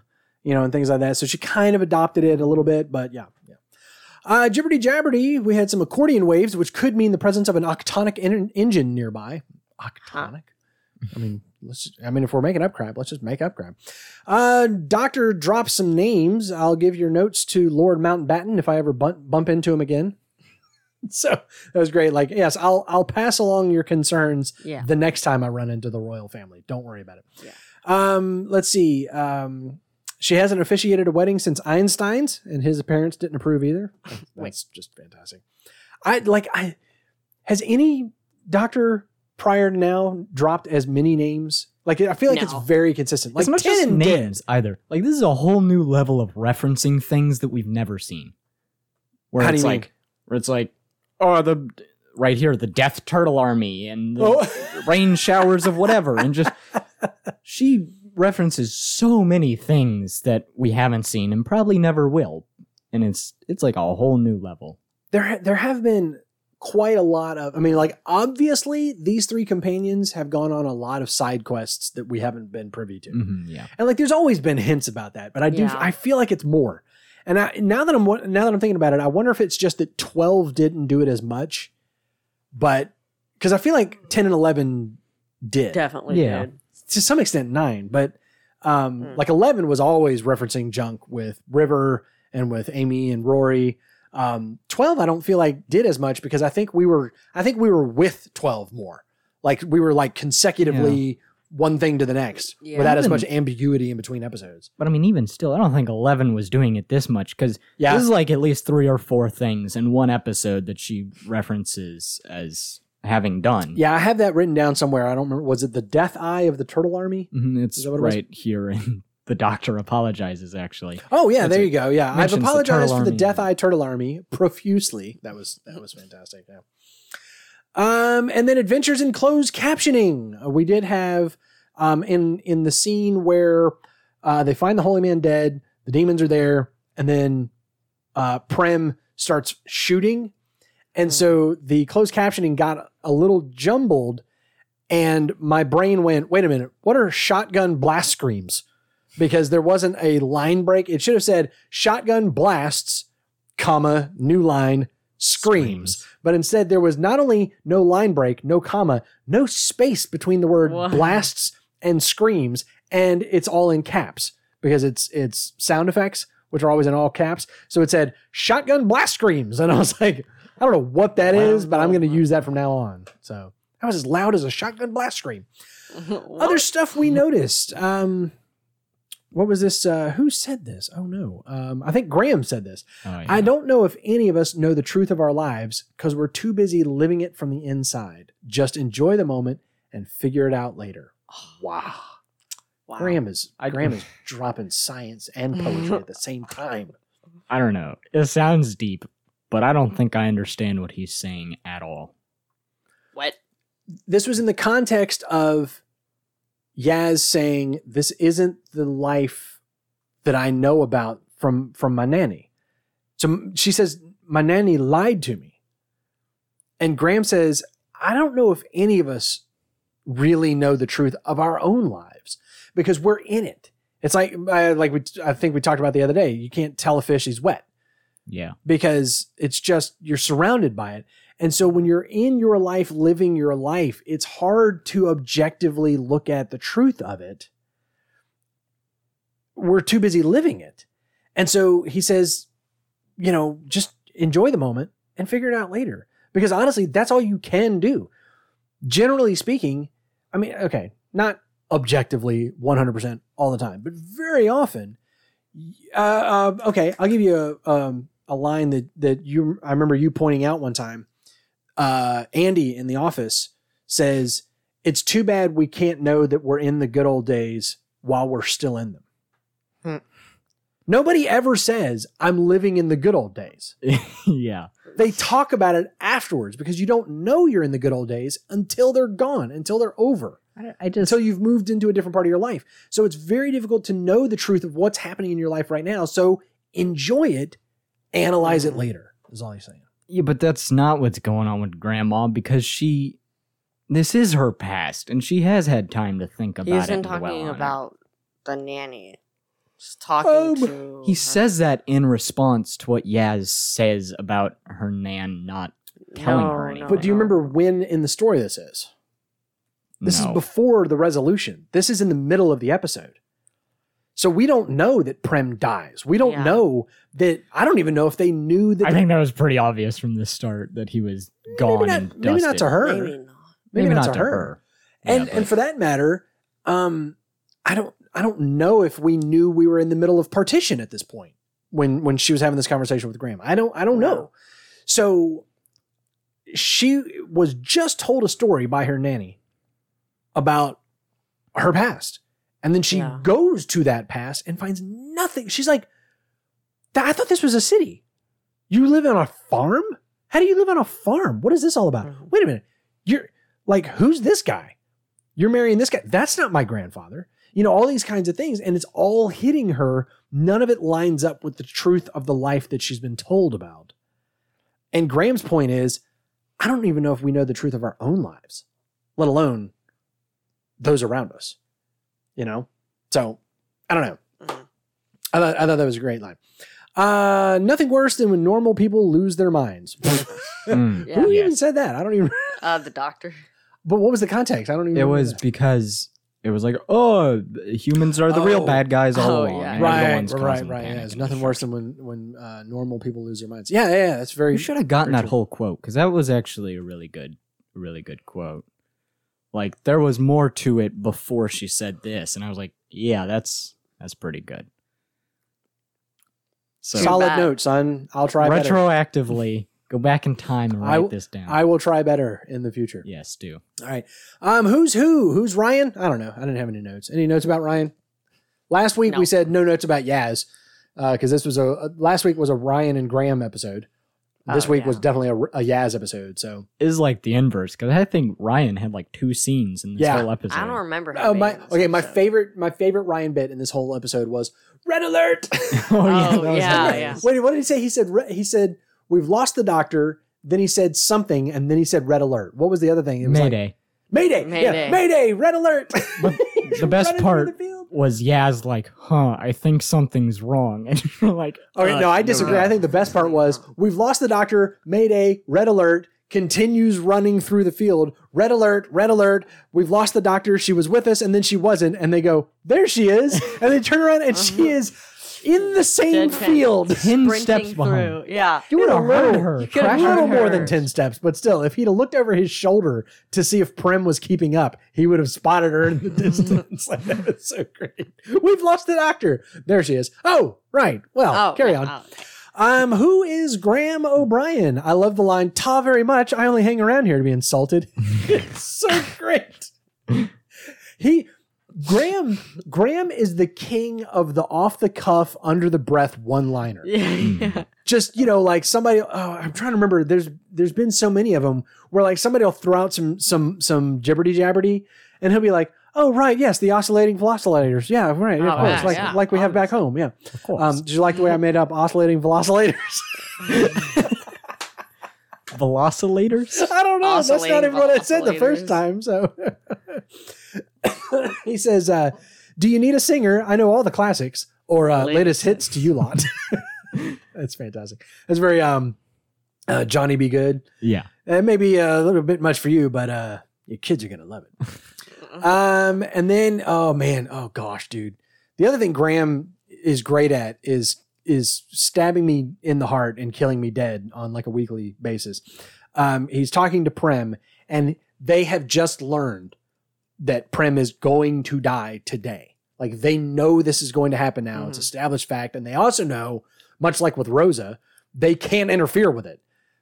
you know, and things like that. So she kind of adopted it a little bit, but yeah, yeah. Uh, Jibberty Jabberty, we had some accordion waves, which could mean the presence of an octonic en- engine nearby. Octonic. I mean, let's. Just, I mean, if we're making up crap, let's just make up crap. Uh, Doctor drop some names. I'll give your notes to Lord Mountbatten if I ever bump, bump into him again. So that was great. Like, yes, I'll I'll pass along your concerns yeah. the next time I run into the royal family. Don't worry about it. Yeah. Um, let's see. Um, she hasn't officiated a wedding since Einstein's, and his parents didn't approve either. That's just fantastic. I like. I has any doctor prior to now dropped as many names? Like, I feel like No. it's very consistent. Like it's not just Tennant did. names either. Like this is a whole new level of referencing things that we've never seen. Where How do it's you mean? like, where it's like, oh, the right here, the Death Turtle Army and the Oh. rain showers of whatever, and just she references so many things that we haven't seen and probably never will, and it's it's like a whole new level. there there have been quite a lot of i mean like obviously these three companions have gone on a lot of side quests that we haven't been privy to Mhm, yeah, and like there's always been hints about that but i do Yeah. i feel like it's more and I, now that i'm now that i'm thinking about it i wonder if it's just that 12 didn't do it as much but because i feel like 10 and 11 did Definitely Yeah. did. to some extent nine, but um, Mm. like eleven was always referencing junk with River and with Amy and Rory. Um, twelve, I don't feel like did as much because I think we were, I think we were with twelve more. Like we were like consecutively one thing to the next Yeah. without as much ambiguity in between episodes. but I mean, even still, I don't think Eleven was doing it this much because Yeah, This is like at least three or four things in one episode that she references as having done. yeah, I have that written down somewhere. I don't remember. Was it the Death Eye of the Turtle Army? Mhm, Is it's that what it was? right here, and the doctor apologizes. Actually, Oh yeah, That's there it. you go. Yeah, I've Mentions the apologized for the Death Eye Turtle Army profusely. That was that was fantastic. Yeah. Um, and then adventures in closed captioning. Uh, we did have um in in the scene where uh they find the holy man dead. The demons are there, and then uh Prem starts shooting, and so the closed captioning got a little jumbled, and my brain went, "Wait a minute, what are shotgun blast screams?" Because there wasn't a line break. It should have said shotgun blasts, comma, new line, screams. But instead there was not only no line break, no comma, no space between the word What? blasts and screams, and it's all in caps because it's it's sound effects, which are always in all caps. So it said shotgun blast screams. And I was like, I don't know what that is, but I'm gonna use that from now on. So that was as loud as a shotgun blast scream. Other stuff we noticed. Um, what was this? Uh, who said this? Oh no. Um, I think Graham said this. Oh, yeah. I don't know if any of us know the truth of our lives because we're too busy living it from the inside. Just enjoy the moment and figure it out later. Wow. Wow. Graham is I- Graham is dropping science and poetry at the same time. I don't know. It sounds deep, but I don't think I understand what he's saying at all. What? This was in the context of Yaz saying, "This isn't the life that I know about from from my nanny." So she says, My nanny lied to me. And Graham says, I don't know if any of us really know the truth of our own lives because we're in it. It's like, uh, like we, I think we talked about the other day. You can't tell a fish he's wet Yeah. because it's just you're surrounded by it. And so when you're in your life living your life, it's hard to objectively look at the truth of it. We're too busy living it. And so he says, you know, just enjoy the moment and figure it out later. Because honestly, that's all you can do. Generally speaking, I mean, okay, not objectively 100% all the time, but very often, uh, uh, okay, I'll give you a, um, a line that, that you, I remember you pointing out one time. Uh, Andy in the office says, it's too bad we can't know that we're in the good old days while we're still in them. Hmm. Nobody ever says, I'm living in the good old days. yeah. They talk about it afterwards because you don't know you're in the good old days until they're gone, until they're over, I, I just until you've moved into a different part of your life. So it's very difficult to know the truth of what's happening in your life right now. So enjoy it, analyze it later, is all he's saying. Yeah, but that's not what's going on with grandma because she this is her past and she has had time to think about it. He it. isn't and dwell talking on it. about the nanny. He's talking Um, to. He her- says that in response to what Yaz says about her nan not telling her No, anything. But do you no. remember when in the story this is? This No. is before the resolution. This is in the middle of the episode. So we don't know that Prem dies. We don't Yeah. know that. I don't even know if they knew that. I think that was pretty obvious from the start that he was gone maybe not, and maybe not to her. Maybe not. Maybe, not, to her. And Yeah, and for that matter, um, I don't I don't know if we knew we were in the middle of partition at this point when when she was having this conversation with Graham. I don't I don't know. So she was just told a story by her nanny about her past. And then she Yeah. goes to that pass and finds nothing. She's like, I thought this was a city. You live on a farm? How do you live on a farm? What is this all about? Mhm. Wait a minute. You're like, who's this guy? You're marrying this guy. That's not my grandfather. You know, all these kinds of things. And it's all hitting her. None of it lines up with the truth of the life that she's been told about. And Graham's point is, I don't even know if we know the truth of our own lives, let alone those around us. You know? So I don't know. Mhm. I thought, I thought that was a great line. Uh, nothing worse than when normal people lose their minds. Mm. Yeah. Who Yes. even said that? I don't even. Uh, the doctor. But what was the context? I don't even. It was that. because it was like, oh, humans are the Oh. real bad guys all Oh, along. yeah. and right, everyone's right, right. Yeah, panic it's and nothing worse than when when uh, normal people lose their minds. Yeah, yeah, yeah that's very. You should have gotten very that true. whole quote because that was actually a really good, really good quote. Like there was more to it before she said this, and I was like, yeah, that's that's pretty good. So solid bad. note, son. I'll try better. retroactively, go back in time and write w- this down. I will try better in the future. yes, do. All right. Um, who's who? Who's Ryan? I don't know. I didn't have any notes. Any notes about Ryan? Last week No. we said no notes about Yaz because this was a, a last week was a Ryan and Graham episode. This Oh, week yeah. was definitely a, a Yaz episode. So Is like the inverse because I think Ryan had like two scenes in this Yeah. whole episode. I don't remember. Him oh being my okay my favorite my favorite Ryan bit in this whole episode was red alert. oh Oh, that yeah, yeah. Wait, what did he say? He said he said we've lost the doctor. Then he said something, and then he said red alert. What was the other thing? It was like, Mayday Mayday. Yeah, Mayday. Mayday. Red alert. But the best part- the field. was Yaz like, huh? I think something's wrong, and you're like, Okay, uh, no, I disagree. no. I think the best part was we've lost the doctor. Mayday. Red alert. Continues running through the field. Red alert. Red alert. We've lost the doctor. She was with us, and then she wasn't. And they go, there she is. And they turn around, and she is in the same Deadpan. field. ten Sprinting steps through. behind. Yeah. You would a have heard little- her. you could've a crash little heard her. more than 10 steps, but still, if he'd have looked over his shoulder to see if Prem was keeping up, he would have spotted her in the distance. like, that was so great. We've lost the doctor. There she is. Oh, right. Well, Oh, carry yeah, on. oh. Um, who is Graham O'Brien? I love the line, ta very much. I only hang around here to be insulted. it's so great. He Graham Graham is the king of the off the cuff, under the breath one liner Yeah, yeah. just you know like somebody oh i'm trying to remember there's there's been so many of them where like somebody will throw out some some some jibberty jabberty and he'll be like Oh, right. Yes, the oscillating velocilators. Yeah, right. Oh, of course, yeah, like yeah, like we have back home. Yeah. Of course. Um, did you like the way I made up oscillating velocilators? Velocilators? I don't know. That's not even what I said the first time. So he says, uh, "Do you need a singer? I know all the classics or uh, latest, Latest hits to you lot." That's fantastic. That's very um, uh, Johnny B. Goode. Yeah. It may be a little bit much for you, but uh, your kids are gonna love it. Um, and then oh man, oh gosh, dude. The other thing Graham is great at is is stabbing me in the heart and killing me dead on like a weekly basis. Um, he's talking to Prem, and they have just learned that Prem is going to die today. Like they know this is going to happen now. It's Mhm. established fact, and they also know, much like with Rosa, they can't interfere with it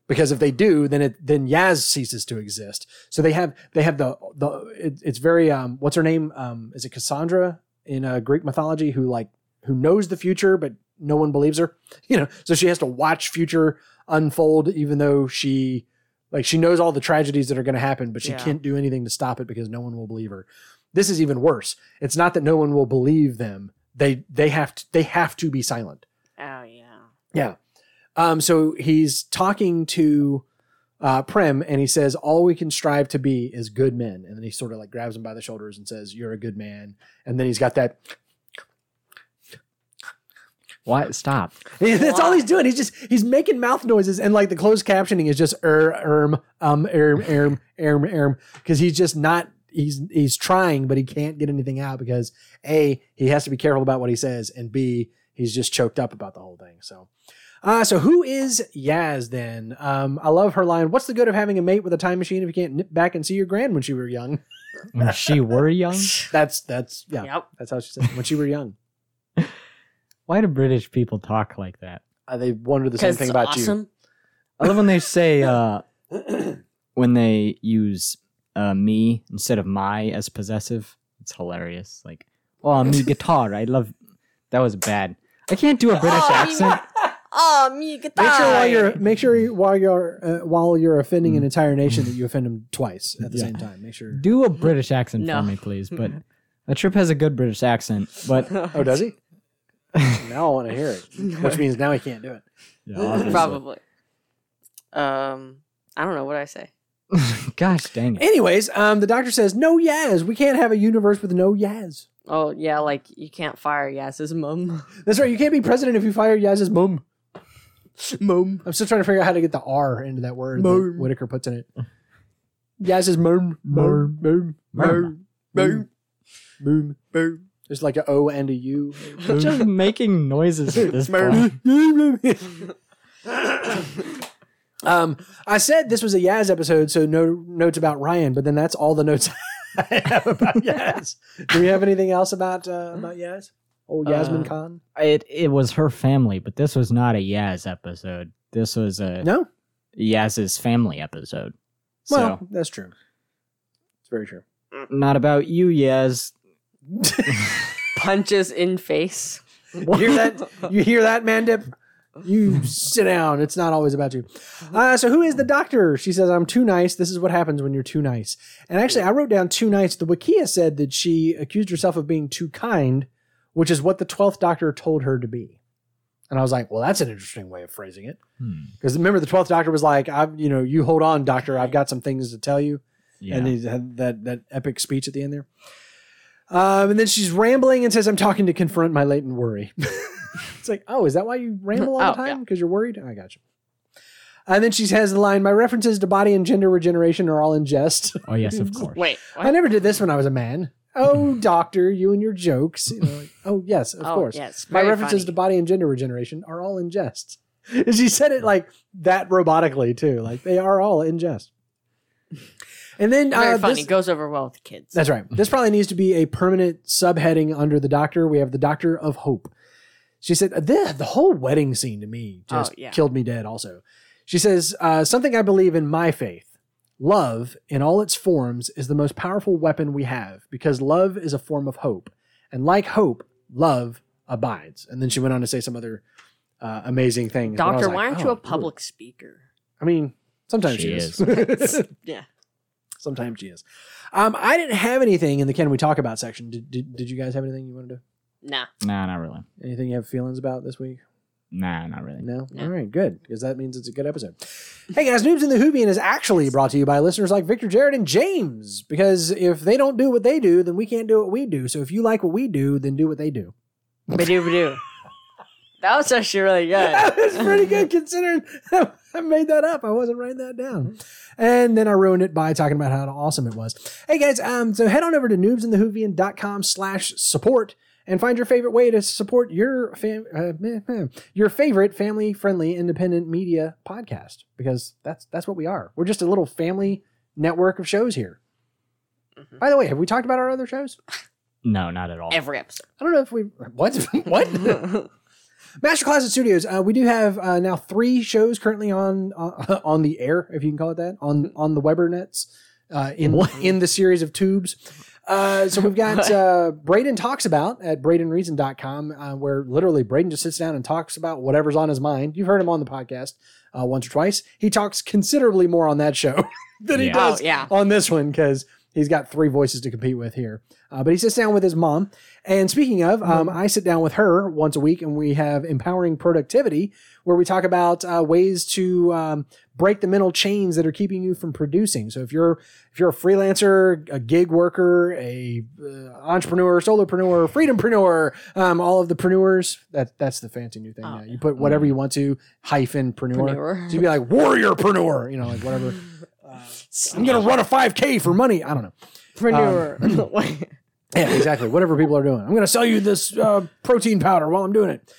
because if they do, then it then Yaz ceases to exist. So they have they have the the it, it's very um what's her name um is it Cassandra in uh, Greek mythology who like who knows the future but no one believes her you know so she has to watch future unfold even though she like she knows all the tragedies that are going to happen but she Yeah. can't do anything to stop it because no one will believe her. This is even worse. It's not that no one will believe them. They they have to they have to be silent. Oh yeah. Yeah. Um, so he's talking to uh, Prem and he says, All we can strive to be is good men. And then he sort of like grabs him by the shoulders and says, You're a good man. And then he's got that. What? Stop. That's all he's doing. He's just, he's making mouth noises. And like the closed captioning is just er, erm, um, erm, erm, erm, erm. Cause he's just not, he's, he's trying, but he can't get anything out because A, he has to be careful about what he says. And B, he's just choked up about the whole thing. So, uh, so who is Yaz then? Um, I love her line. What's the good of having a mate with a time machine if you can't nip back and see your grand when she were young? When she were young? That's that's yeah. Yep. That's how she said it, when she were young. Why do British people talk like that? Uh, they wonder the same thing it's about awesome. I love when they say uh, when they use uh, me instead of my as possessive. It's hilarious. Like, oh, me guitar. I love. That was bad. I can't do a British Oh, me- accent. Oh, me guitar. Make sure while you're make sure you, while you're uh, while you're offending an entire nation that you offend them twice at the Yeah. same time. Make sure. Do a British accent No. for me, please. But a trip has a good British accent. But Oh, does he? now I want to hear it, which means now he can't do it. Yeah, obviously. Probably. Um, I don't know what I say. Gosh dang it. Anyways, um, the doctor says no Yaz. We can't have a universe with no Yaz. Oh yeah, like you can't fire Yaz's mum. That's right. You can't be president if you fire Yaz's mum. Mum. I'm still trying to figure out how to get the R into that word that Mum. Whittaker puts in it. Yaz's mum. Mum. Mum. Mum. Mum. Mum. Mum. There's like a O and a U. Just making noises at this point. um, I said this was a Yaz episode, so no notes about Ryan, but then that's all the notes I have about Yaz. Do we have anything else about uh, about Yaz? Oh, Yasmin Uh, Khan? It it was her family, but this was not a Yaz episode. This was a No. Yaz's family episode. So Well, that's true. It's very true. not about you, Yaz. Punches in face. You hear that? You hear that, Mandip? You sit down. It's not always about you. Uh, so, who is the doctor? She says, I'm too nice. This is what happens when you're too nice. And actually, I wrote down too nice. The Wikia said that she accused herself of being too kind, which is what the 12th doctor told her to be. And I was like, well, that's an interesting way of phrasing it. Hmm. Because remember, the 12th doctor was like, I've, you know, you hold on, doctor. I've got some things to tell you. Yeah. And he had that that epic speech at the end there. Um, and then she's rambling and says, "I'm talking to confront my latent worry." it's like, oh, is that why you ramble all Oh, the time? Because you're worried? I got you. And then she has the line, "My references to body and gender regeneration are all in jest." oh yes, of course. Wait. I never did this when I was a man. Oh, doctor, you and your jokes. You know, like, oh, yes, of oh, course. Yes. My references funny. to body and gender regeneration are all in jest. And she said it like that robotically too. Like they are all in jest. And then Very uh, funny. this- Goes over well with kids. that's right. This probably needs to be a permanent subheading under the doctor. We have the doctor of hope. She said the the whole wedding scene to me just Oh, yeah. killed me dead. Also, she says uh, something I believe in my faith. Love in all its forms is the most powerful weapon we have because love is a form of hope, and like hope, love abides. And then she went on to say some other uh, amazing things. but I Doctor, like, why aren't you oh, a public speaker? I mean, sometimes she, She is. Yeah. Sometimes she is. Um, I didn't have anything in the can we talk about section. Did, did, did you guys have anything you wanted to? Nah. Nah, not really. Anything you have feelings about this week? Nah, not really. No? No. All right, good. Because that means it's a good episode. hey guys, Noobs in the Whovian is actually brought to you by listeners like Victor, Jared, and James. Because if they don't do what they do, then we can't do what we do. So if you like what we do, then do what they do. Badoo badoo. That was actually really good. that was pretty good considering I made that up. I wasn't writing that down. And then I ruined it by talking about how awesome it was. Hey guys, um, so head on over to noobsinthewhovian.com slash support and find your favorite way to support your fam- uh, meh, meh, your favorite family friendly independent media podcast because that's that's what we are. We're just a little family network of shows here. Mhm. By the way, have we talked about our other shows? No, not at all. Every episode. I don't know if we what what Master Closet Studios. Uh, we do have uh, now three shows currently on uh, on the air, if you can call it that, on on the Weber nets uh, in in the series of tubes. Uh, so we've got uh, Braden talks about at bradenreason.com, uh, where literally Braden just sits down and talks about whatever's on his mind. You've heard him on the podcast uh, once or twice. He talks considerably more on that show than he does Oh, yeah. on this one because he's got three voices to compete with here. Uh, but he sits down with his mom. And speaking of, um, I sit down with her once a week and we have empowering productivity where we talk about uh, ways to um, break the mental chains that are keeping you from producing. So if you're if you're a freelancer, a gig worker, a uh, entrepreneur, solopreneur, freedompreneur, um, all of the preneurs, that that's the fancy new thing. Oh, now. You put whatever you want to hyphen preneur. Preneur. So you'd be like warrior warriorpreneur, you know, like whatever. I'm gonna run a 5K for money. I don't know. Preneur. Um. Yeah, exactly. Whatever people are doing. I'm going to sell you this uh, protein powder while I'm doing it.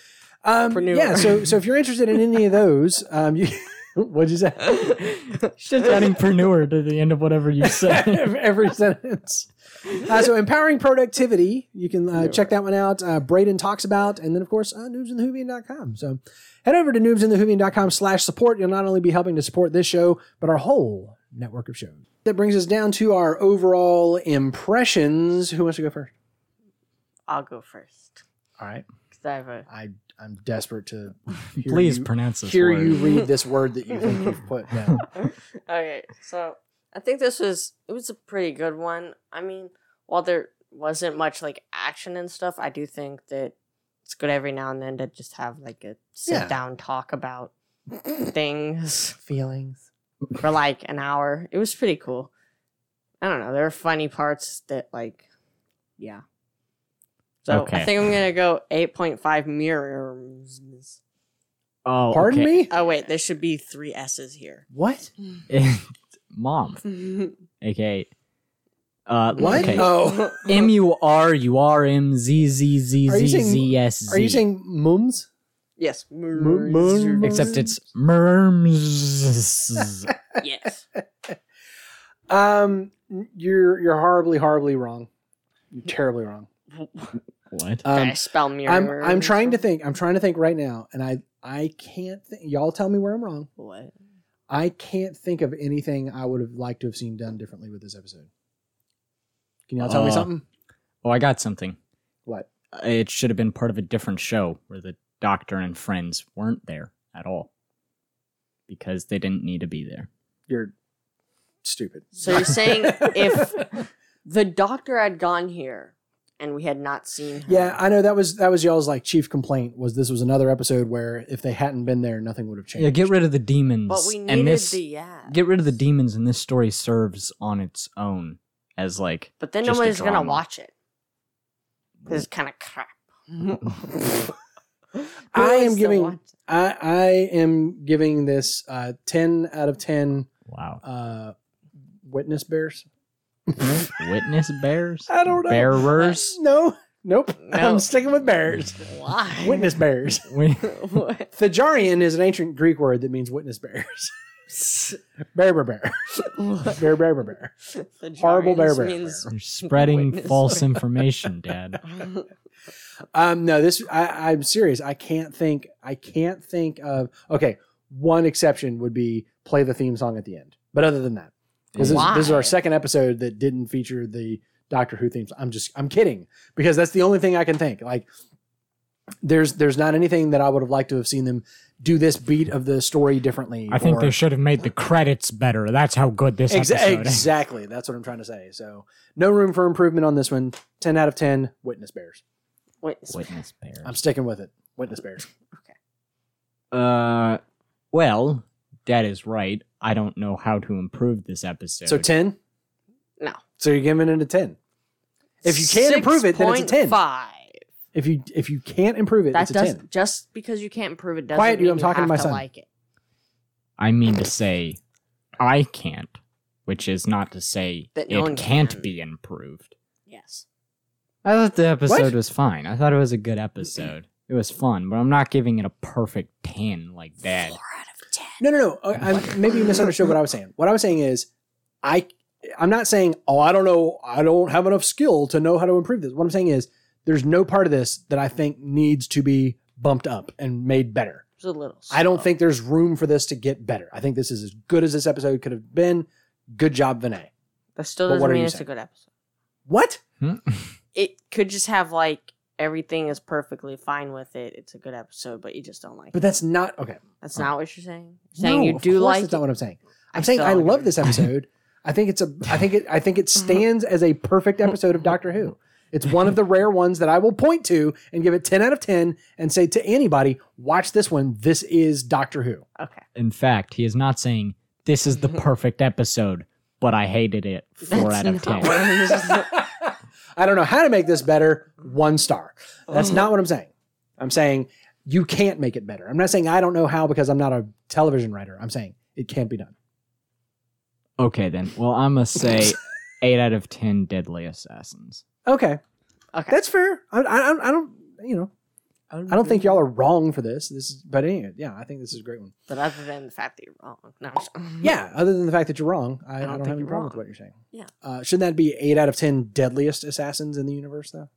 Um, Preneur. yeah. So, so if you're interested in any of those, um, you, what'd you say? Just adding preneur to the end of whatever you said. Every sentence. Uh, so empowering productivity. You can uh, check that one out. Uh, Braden talks about, and then of course, uh, noobsinthewhovian.com. So head over to noobsinthewhovian.com slash support. You'll not only be helping to support this show, but our whole network of shows. That brings us down to our overall impressions. Who wants to go first? I'll go first. All right. Because I have a. I I'm desperate to hear Please you, pronounce this hear word. you read this word that you think you've put down. Okay, so I think this was it was a pretty good one. I mean, while there wasn't much like action and stuff, I do think that it's good every now and then to just have like a sit Yeah. down talk about things Feelings. For like an hour. It was pretty cool. I don't know. There were funny parts that like, yeah. So Okay. I think I'm gonna go 8.5 mirrors. Oh, Pardon okay. me? Oh wait, there should be three S's here. What? Mom, aka uh, What? Okay. Oh. M U R U R M Z Z Z Are you Z saying- Z S Z. Are you saying mums? Yes. Moon- moon- Except it's merms. yes. Um, you're you're horribly, horribly wrong. You're terribly wrong. what? Um, Can I spell mirror? I'm I'm trying to think. I'm trying to think right now, and I I can't. think. Y'all tell me where I'm wrong. What? I can't think of anything I would have liked to have seen done differently with this episode. Can y'all tell me Uh, something? Oh, I got something. What? It should have been part of a different show where the doctor and friends weren't there at all because they didn't need to be there. You're stupid. So you're saying if the doctor had gone here and we had not seen her, Yeah, I know that was that was y'all's like chief complaint was this was another episode where if they hadn't been there, nothing would have changed. Yeah, get rid of the demons. but we needed and this, the yeah. get rid of the demons, and this story serves on its own as like but then just a nobody's gonna watch it This is kind of crap. I am Who wants to giving? I I am giving this uh, ten out of ten wow. uh, witness bears. Witness bears. I don't know. Bearers. No, nope. No. I'm sticking with bears. Why? Witness bears. We- what? Thijarian is an ancient Greek word that means witness bears. bear, bear, bear, bear, bear, bear, bear. Horrible bear Giants bear means- You're spreading Witness false information, Dad. Um, no, this I, I'm serious. I can't think. I can't think of. Okay, one exception would be play the theme song at the end. But other than that, because this, this is our second episode that didn't feature the Doctor Who themes. I'm just I'm kidding because that's the only thing I can think. Like there's there's not anything that I would have liked to have seen them do this beat of the story differently. I think or- they should have made the credits better. That's how good this Exa- episode is. exactly. That's what I'm trying to say. So no room for improvement on this one. Ten out of ten. Witness bears. Wait, Witness bears. I'm sticking with it. Witness bears. Okay. Uh, well, that is right. I don't know how to improve this episode. So ten. No. So you're giving it a ten. If you can't improve it, then it's a ten. Five. If you if you can't improve it, That it's a does ten. just because you can't improve it doesn't Quiet, you, I'm talking to have my to son. like it. I mean to say, I can't, which is not to say That no it one can't can. be improved. Yes. I thought the episode What? was fine. I thought it was a good episode. It was fun, but I'm not giving it a perfect 10 like that. Four out of ten. No, no, no. I, I, maybe you misunderstood what I was saying. What I was saying is, I, I'm not saying, oh, I don't know, I don't have enough skill to know how to improve this. What I'm saying is, there's no part of this that I think needs to be bumped up and made better. It's a little. I don't think there's room for this to get better. I think this is as good as this episode could have been. Good job, Vinay. that still doesn't what are mean you it's a good episode. What? Hmm? It could just have like everything is perfectly fine with it. It's a good episode, but you just don't like it. But it. that's not okay. That's not what you're saying. You're saying No, you of do course like That's not what I'm saying. I'm I saying I love agree. this episode. I think it's a. I think it. I think it stands as a perfect episode of Doctor Who. It's one of the rare ones that I will point to and give it 10 out of 10 and say to anybody, watch this one. This is Doctor Who. Okay. In fact, he is not saying this is the perfect episode, but I hated it 4 That's out of 10. I'm. I don't know how to make this better. One star. That's not what I'm saying. I'm saying you can't make it better. I'm not saying I don't know how because I'm not a television writer. I'm saying it can't be done. Okay, then. Well, I'm going to say 8 out of 10 Deadly Assassins. Okay. Okay. That's fair. I, I, I don't, you know, I don't think y'all are wrong for this. This is, but anyway, yeah, I think this is a great one. But other than the fact that you're wrong, no. Yeah, other than the fact that you're wrong, I, I don't don't, have any you're problem with what you're saying. Yeah. Uh, shouldn't that be eight out of ten deadliest assassins in the universe, though?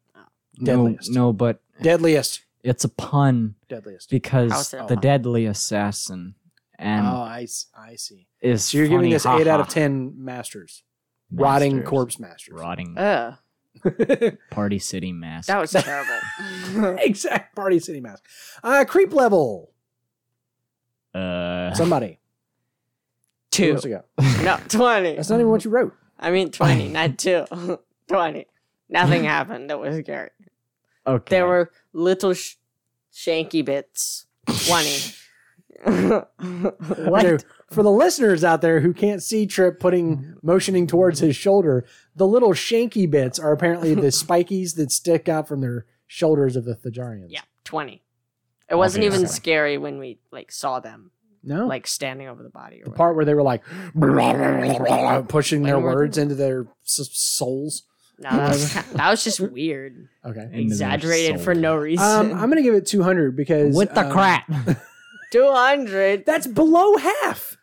No, Deadliest. no, but Deadliest. it's a pun Deadliest. Because the pun? Deadly Assassin and oh, I see. is So you're giving funny, this eight out of ten masters, rotting corpse masters. rotting Ugh, Party City Mask. that was terrible. exact party city mask. Uh, creep level. uh, Somebody. Who two. wants to? No, 20. That's not even what you wrote. I mean, 20, not two. 20. Nothing happened that was scary. okay. There were little sh- shanky bits. 20. Okay, for the listeners out there who can't see Trip putting motioning towards his shoulder, the little shanky bits are apparently the spikies that stick out from their shoulders of the Thijarians. yeah, 20. It wasn't even Obviously. scary when we like saw them No, like standing over the body. Or the whatever. part where they were like pushing their words into their s- souls. No, that was, that was just weird. Okay. Exaggerated for no reason. Um, I'm gonna give it 200 because with the um, crap. 200. That's below half.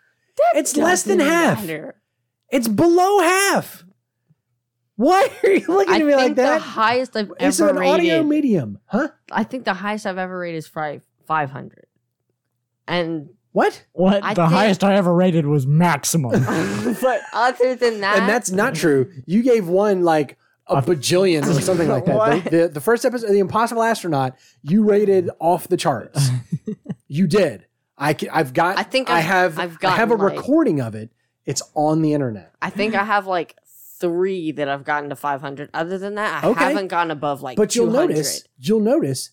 it's less than half. matter. It's below half. Why are you looking I at think me like the that? highest I've It's ever an rated. audio medium, huh? I think the highest I've ever rated is five five hundred. And What? What? I the think- highest I ever rated was maximum. but other than that, and that's not true. You gave one like a bajillion or something like that. The, the, the first episode, The Impossible Astronaut, you rated off the charts. you did. I can, I've got. I think I I've- have. I've got. I have a like- recording of it. It's on the internet. I think I have like three that I've gotten to five hundred. Other than that, I Okay. haven't gone above like. But you'll 200. notice. You'll notice.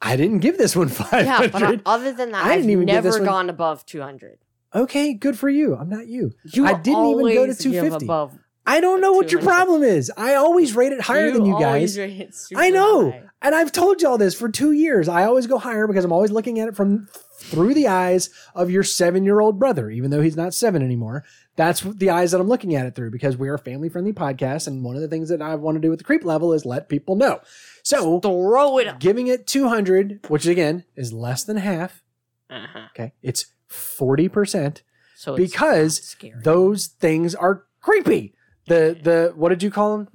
I didn't give this one five Yeah, but I, other than that, I I've didn't even give this never gone above two hundred. okay, good for you. I'm not you. You I didn't even go to always give 250. Above. I don't know what your problem is. I always rate it higher than you guys. rate it super I know. high. And I've told y'all this for two years. I always go higher because I'm always looking at it from through the eyes of your seven year old brother, even though he's not seven anymore. That's the eyes that I'm looking at it through because we're a family friendly podcast. And one of the things that I want to do with the creep level is let people know. So Throw it up. giving it 200, which again is less than half. Uh-huh. Okay. It's 40% So it's because those things are creepy. The, the, what did you call them?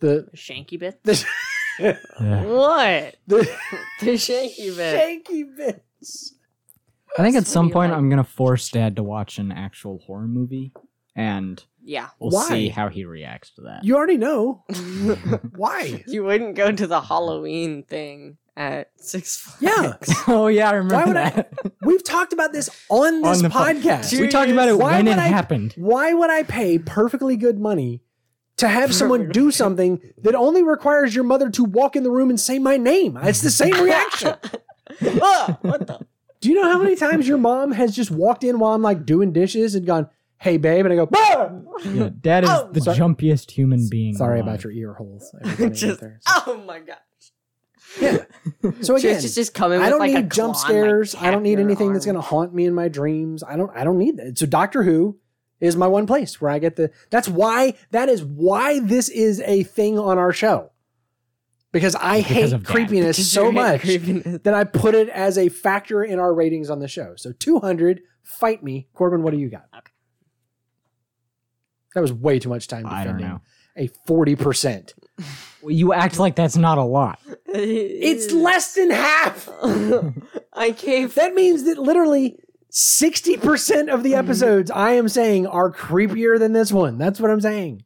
The, shanky bit. the, What? the The shanky bit. Shanky bits. I think at some point like- I'm gonna force Dad to watch an actual horror movie, and Yeah. We'll Why? see how he reacts to that. You already know why. you wouldn't go to the Halloween thing at Six Flags. Yeah. oh yeah, I remember Why would I- that. We've talked about this on this On the po- podcast. we talked about it Why when it would I- happened. Why would I pay perfectly good money to have someone do something that only requires your mother to walk in the room and say my name? It's the same reaction. Ah, what the? Do you know how many times your mom has just walked in while I'm like doing dishes and gone, "Hey, babe," and I go, "Bah!" Yeah, Dad is Oh, the sorry. jumpiest human being. "Sorry alive. about your ear holes." Just, there. oh my god. So again, Just, just, just coming I don't like a need jump claw and, like, scares. I don't need your anything that's going to haunt me in my dreams. I don't. I don't need that. So Doctor Who is my one place where I get the. That's why. That is why this is a thing on our show. Because I Because hate creepiness Because so much creepiness. that I put it as a factor in our ratings on the show. So 200, fight me, Corbin. What do you got? Okay. That was way too much time I don't defending know. A forty percent. You act like that's not a lot. It's less than half. I gave That means that literally 60% of the mm-hmm. episodes I am saying are creepier than this one. That's what I'm saying.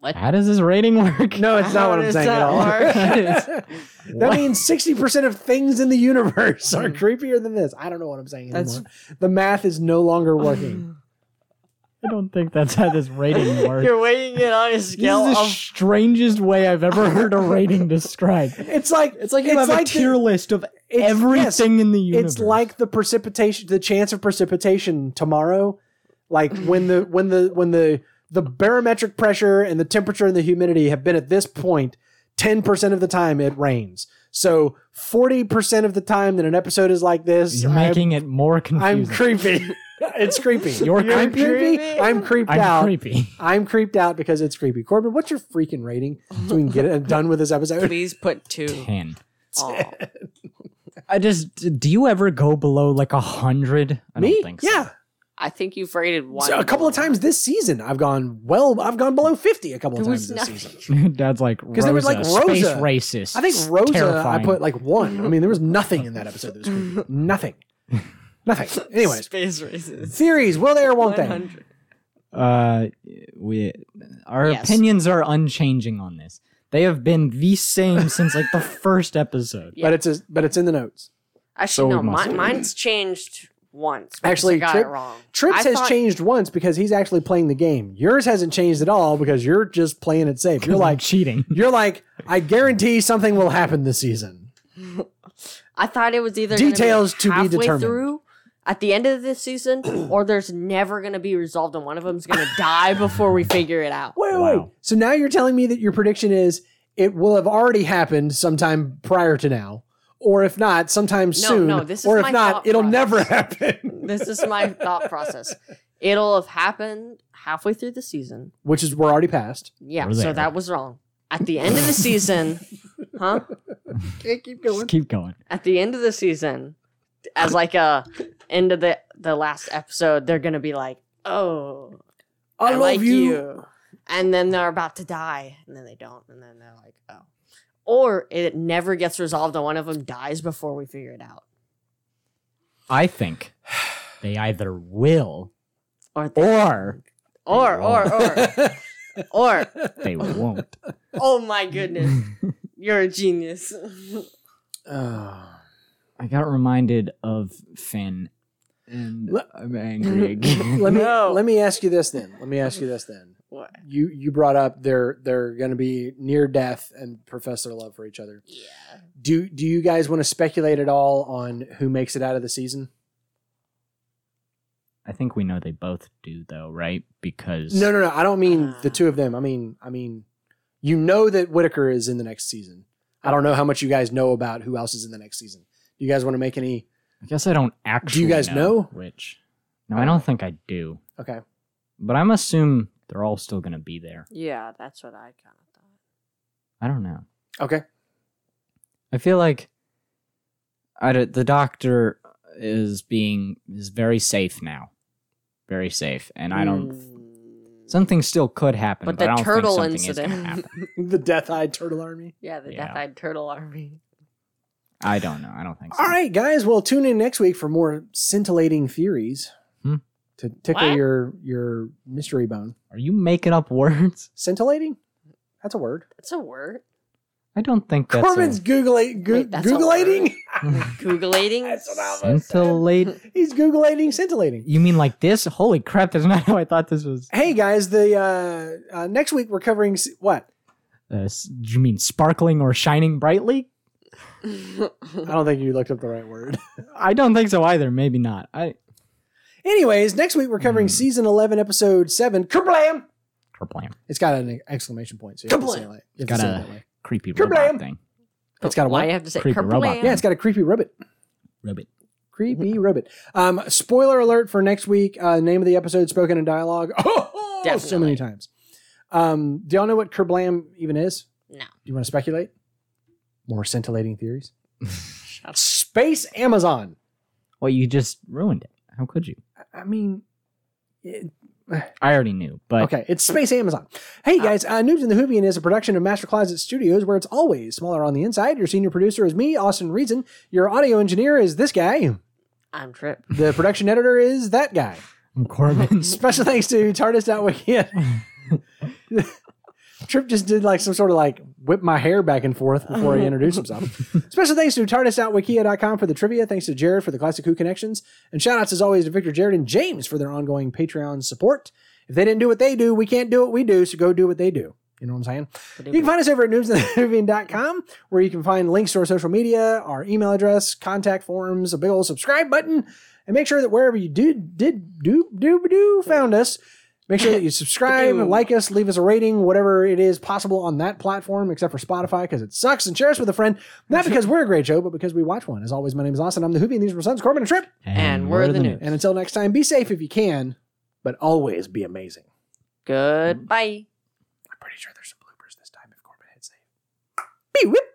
What? How does this rating work? No, it's not How what I'm does saying at that all. work? that means 60% of things in the universe are mm. creepier than this. I don't know what I'm saying That's- anymore. The math is no longer working. I don't think that's how this rating works. You're weighing it on a scale. This scale is the of strangest way I've ever heard a rating described. It's like It's like you have a the- tier list of it's- everything yes, in the universe. It's like the precipitation, the chance of precipitation tomorrow. Like when the when the when the the barometric pressure and the temperature and the humidity have been at this point, ten percent of the time it rains. So forty percent of the time that an episode is like this, You're I'm- making it more confusing. I'm, creepy. it's creepy. You're I'm creepy. creepy? I'm creeped out. I'm out. creepy. I'm creeped out because it's creepy. Corbin, what's your freaking rating so we can get it done with this episode? please put two. Ten. Aw. I just do you ever go below like a hundred? Me? don't think so. Yeah. I think you've rated one So a couple of times this season, I've gone well. I've gone below fifty a couple of times this nothing. season. Dad's like 'Cause there was, like, Space Rosa. racist. I think Rosa, Terrifying. I put like one. I mean, there was nothing in that episode that was creepy. Nothing. Nothing. Anyways, space races. theories. Will they or won't they? 100. Uh, we our Yes. opinions are unchanging on this. They have been the same since like the first episode. Yeah. But it's a, but it's in the notes. Actually, So no, it must mine, be. mine's changed once. because Actually, I got Trip- it wrong. Trips I has thought- changed once because he's actually playing the game. Yours hasn't changed at all because you're just playing it safe. You're I'm like cheating. you're like I guarantee something will happen this season. I thought it was either gonna Details to be halfway determined. through at the end of this season, or there's never going to be resolved, and one of them's going to die before we figure it out. Wait, wait, wait. Wow. So now you're telling me that your prediction is it will have already happened sometime prior to now, or if not, sometime soon, no, this is or if my not, thought it'll process. never happen. This is my thought process. It'll have happened halfway through the season. Which is we're already past. Yeah, We're so there. that was wrong. At the end of the season, huh? Okay, keep Just keep going. At the end of the season, as like a end of the the last episode, they're gonna be like, "Oh, I, I, love like you. you. And then they're about to die, and then they don't, and then they're like, oh. Or it never gets resolved, and one of them dies before we figure it out. I think they either will Or, they, or or, or, or, or, they won't. oh my goodness, you're a genius. Oh. I got reminded of Finn, and Let- I'm angry again. let me No. let me ask you this then. Let me ask you this then. what? You you brought up they're they're going to be near death and profess their love for each other. Yeah. Do do you guys want to speculate at all on who makes it out of the season? I think we know they both do, though, right? Because No, no, no. I don't mean the Ah. two of them. I mean, I mean, you know that Whittaker is in the next season. I don't know how much you guys know about who else is in the next season. Do you guys want to make any? I guess I don't actually. Do you guys know? which? No, I don't think I do. Okay. But I'm assume they're all still going to be there. Yeah, that's what I kind of thought. I don't know. Okay. I feel like I d- the doctor is being is very safe now, very safe, and I don't. Mm. Something still could happen, But but, I the don't turtle think something is gonna incident. happen. The Death-eyed turtle army. yeah, the Yeah. death-eyed turtle army. I don't know. I don't think so. All right, guys. Well, tune in next week for more scintillating theories. Hmm. to tickle What? your your mystery bone. Are you making up words? Scintillating? That's a word. It's a word. I don't think that's Corbin's a googling, goo- Wait, that's a googlating. Googlating. That's what I was- scintillate. He's googlating, scintillating. You mean like this? Holy crap! That's not how I thought this was. Hey guys, the uh, uh, next week we're covering s- what? Uh, s- do you mean sparkling or shining brightly? I don't think you looked up the right word. I don't think so either. Maybe not. I Anyways, next week we're covering Hmm. season eleven, episode seven. Kerblam! Kerblam. It's got an exclamation point, so you have to say it, like, you have to Got say it a- that way. Creepy Kerblam. robot thing. It's got a Why what? you have to say Creepy robot. kerblam? Yeah, it's got a creepy ribbit. Ribbit. Creepy ribbit. Um, spoiler alert for next week. Uh, name of the episode: spoken in dialogue. Oh, so Definitely. many times. Um, do y'all know what Kerblam even is? No. Do you want to speculate? More scintillating theories. Space Amazon. Well, you just ruined it. How could you? I mean, it- I already knew, but okay, it's Space Amazon. Hey guys, uh, Noobs in the Whovian is a production of Master Closet Studios where it's always smaller on the inside. Your senior producer is me, Austin Reason. Your audio engineer is this guy. I'm Trip. The production editor is that guy. I'm Corbin. Special thanks to TARDIS.wiki. Trip just did like some sort of like whip my hair back and forth before he introduced himself. Special thanks to TARDIS.wikia.com for the trivia. Thanks to Jared for the Classic Who connections. And shout outs as always to Victor, Jared, and James for their ongoing Patreon support. If they didn't do what they do, we can't do what we do, so go do what they do. You know what I'm saying? You can find us over at noobsandthewhovian.com where you can find links to our social media, our email address, contact forms, a big old subscribe button, and make sure that wherever you do did do do do found us, make sure that you subscribe, Ba-doom. like us, leave us a rating, whatever it is possible on that platform, except for Spotify because it sucks, and share us with a friend. Not because we're a great show, but because we watch one. As always, my name is Austin. I'm the Hoopy, and these are my sons, Corbin and Trip. And we're the new. And until next time, be safe if you can, but always be amazing. Goodbye. I'm pretty sure there's some bloopers this time if Corbin hits save. Be whip.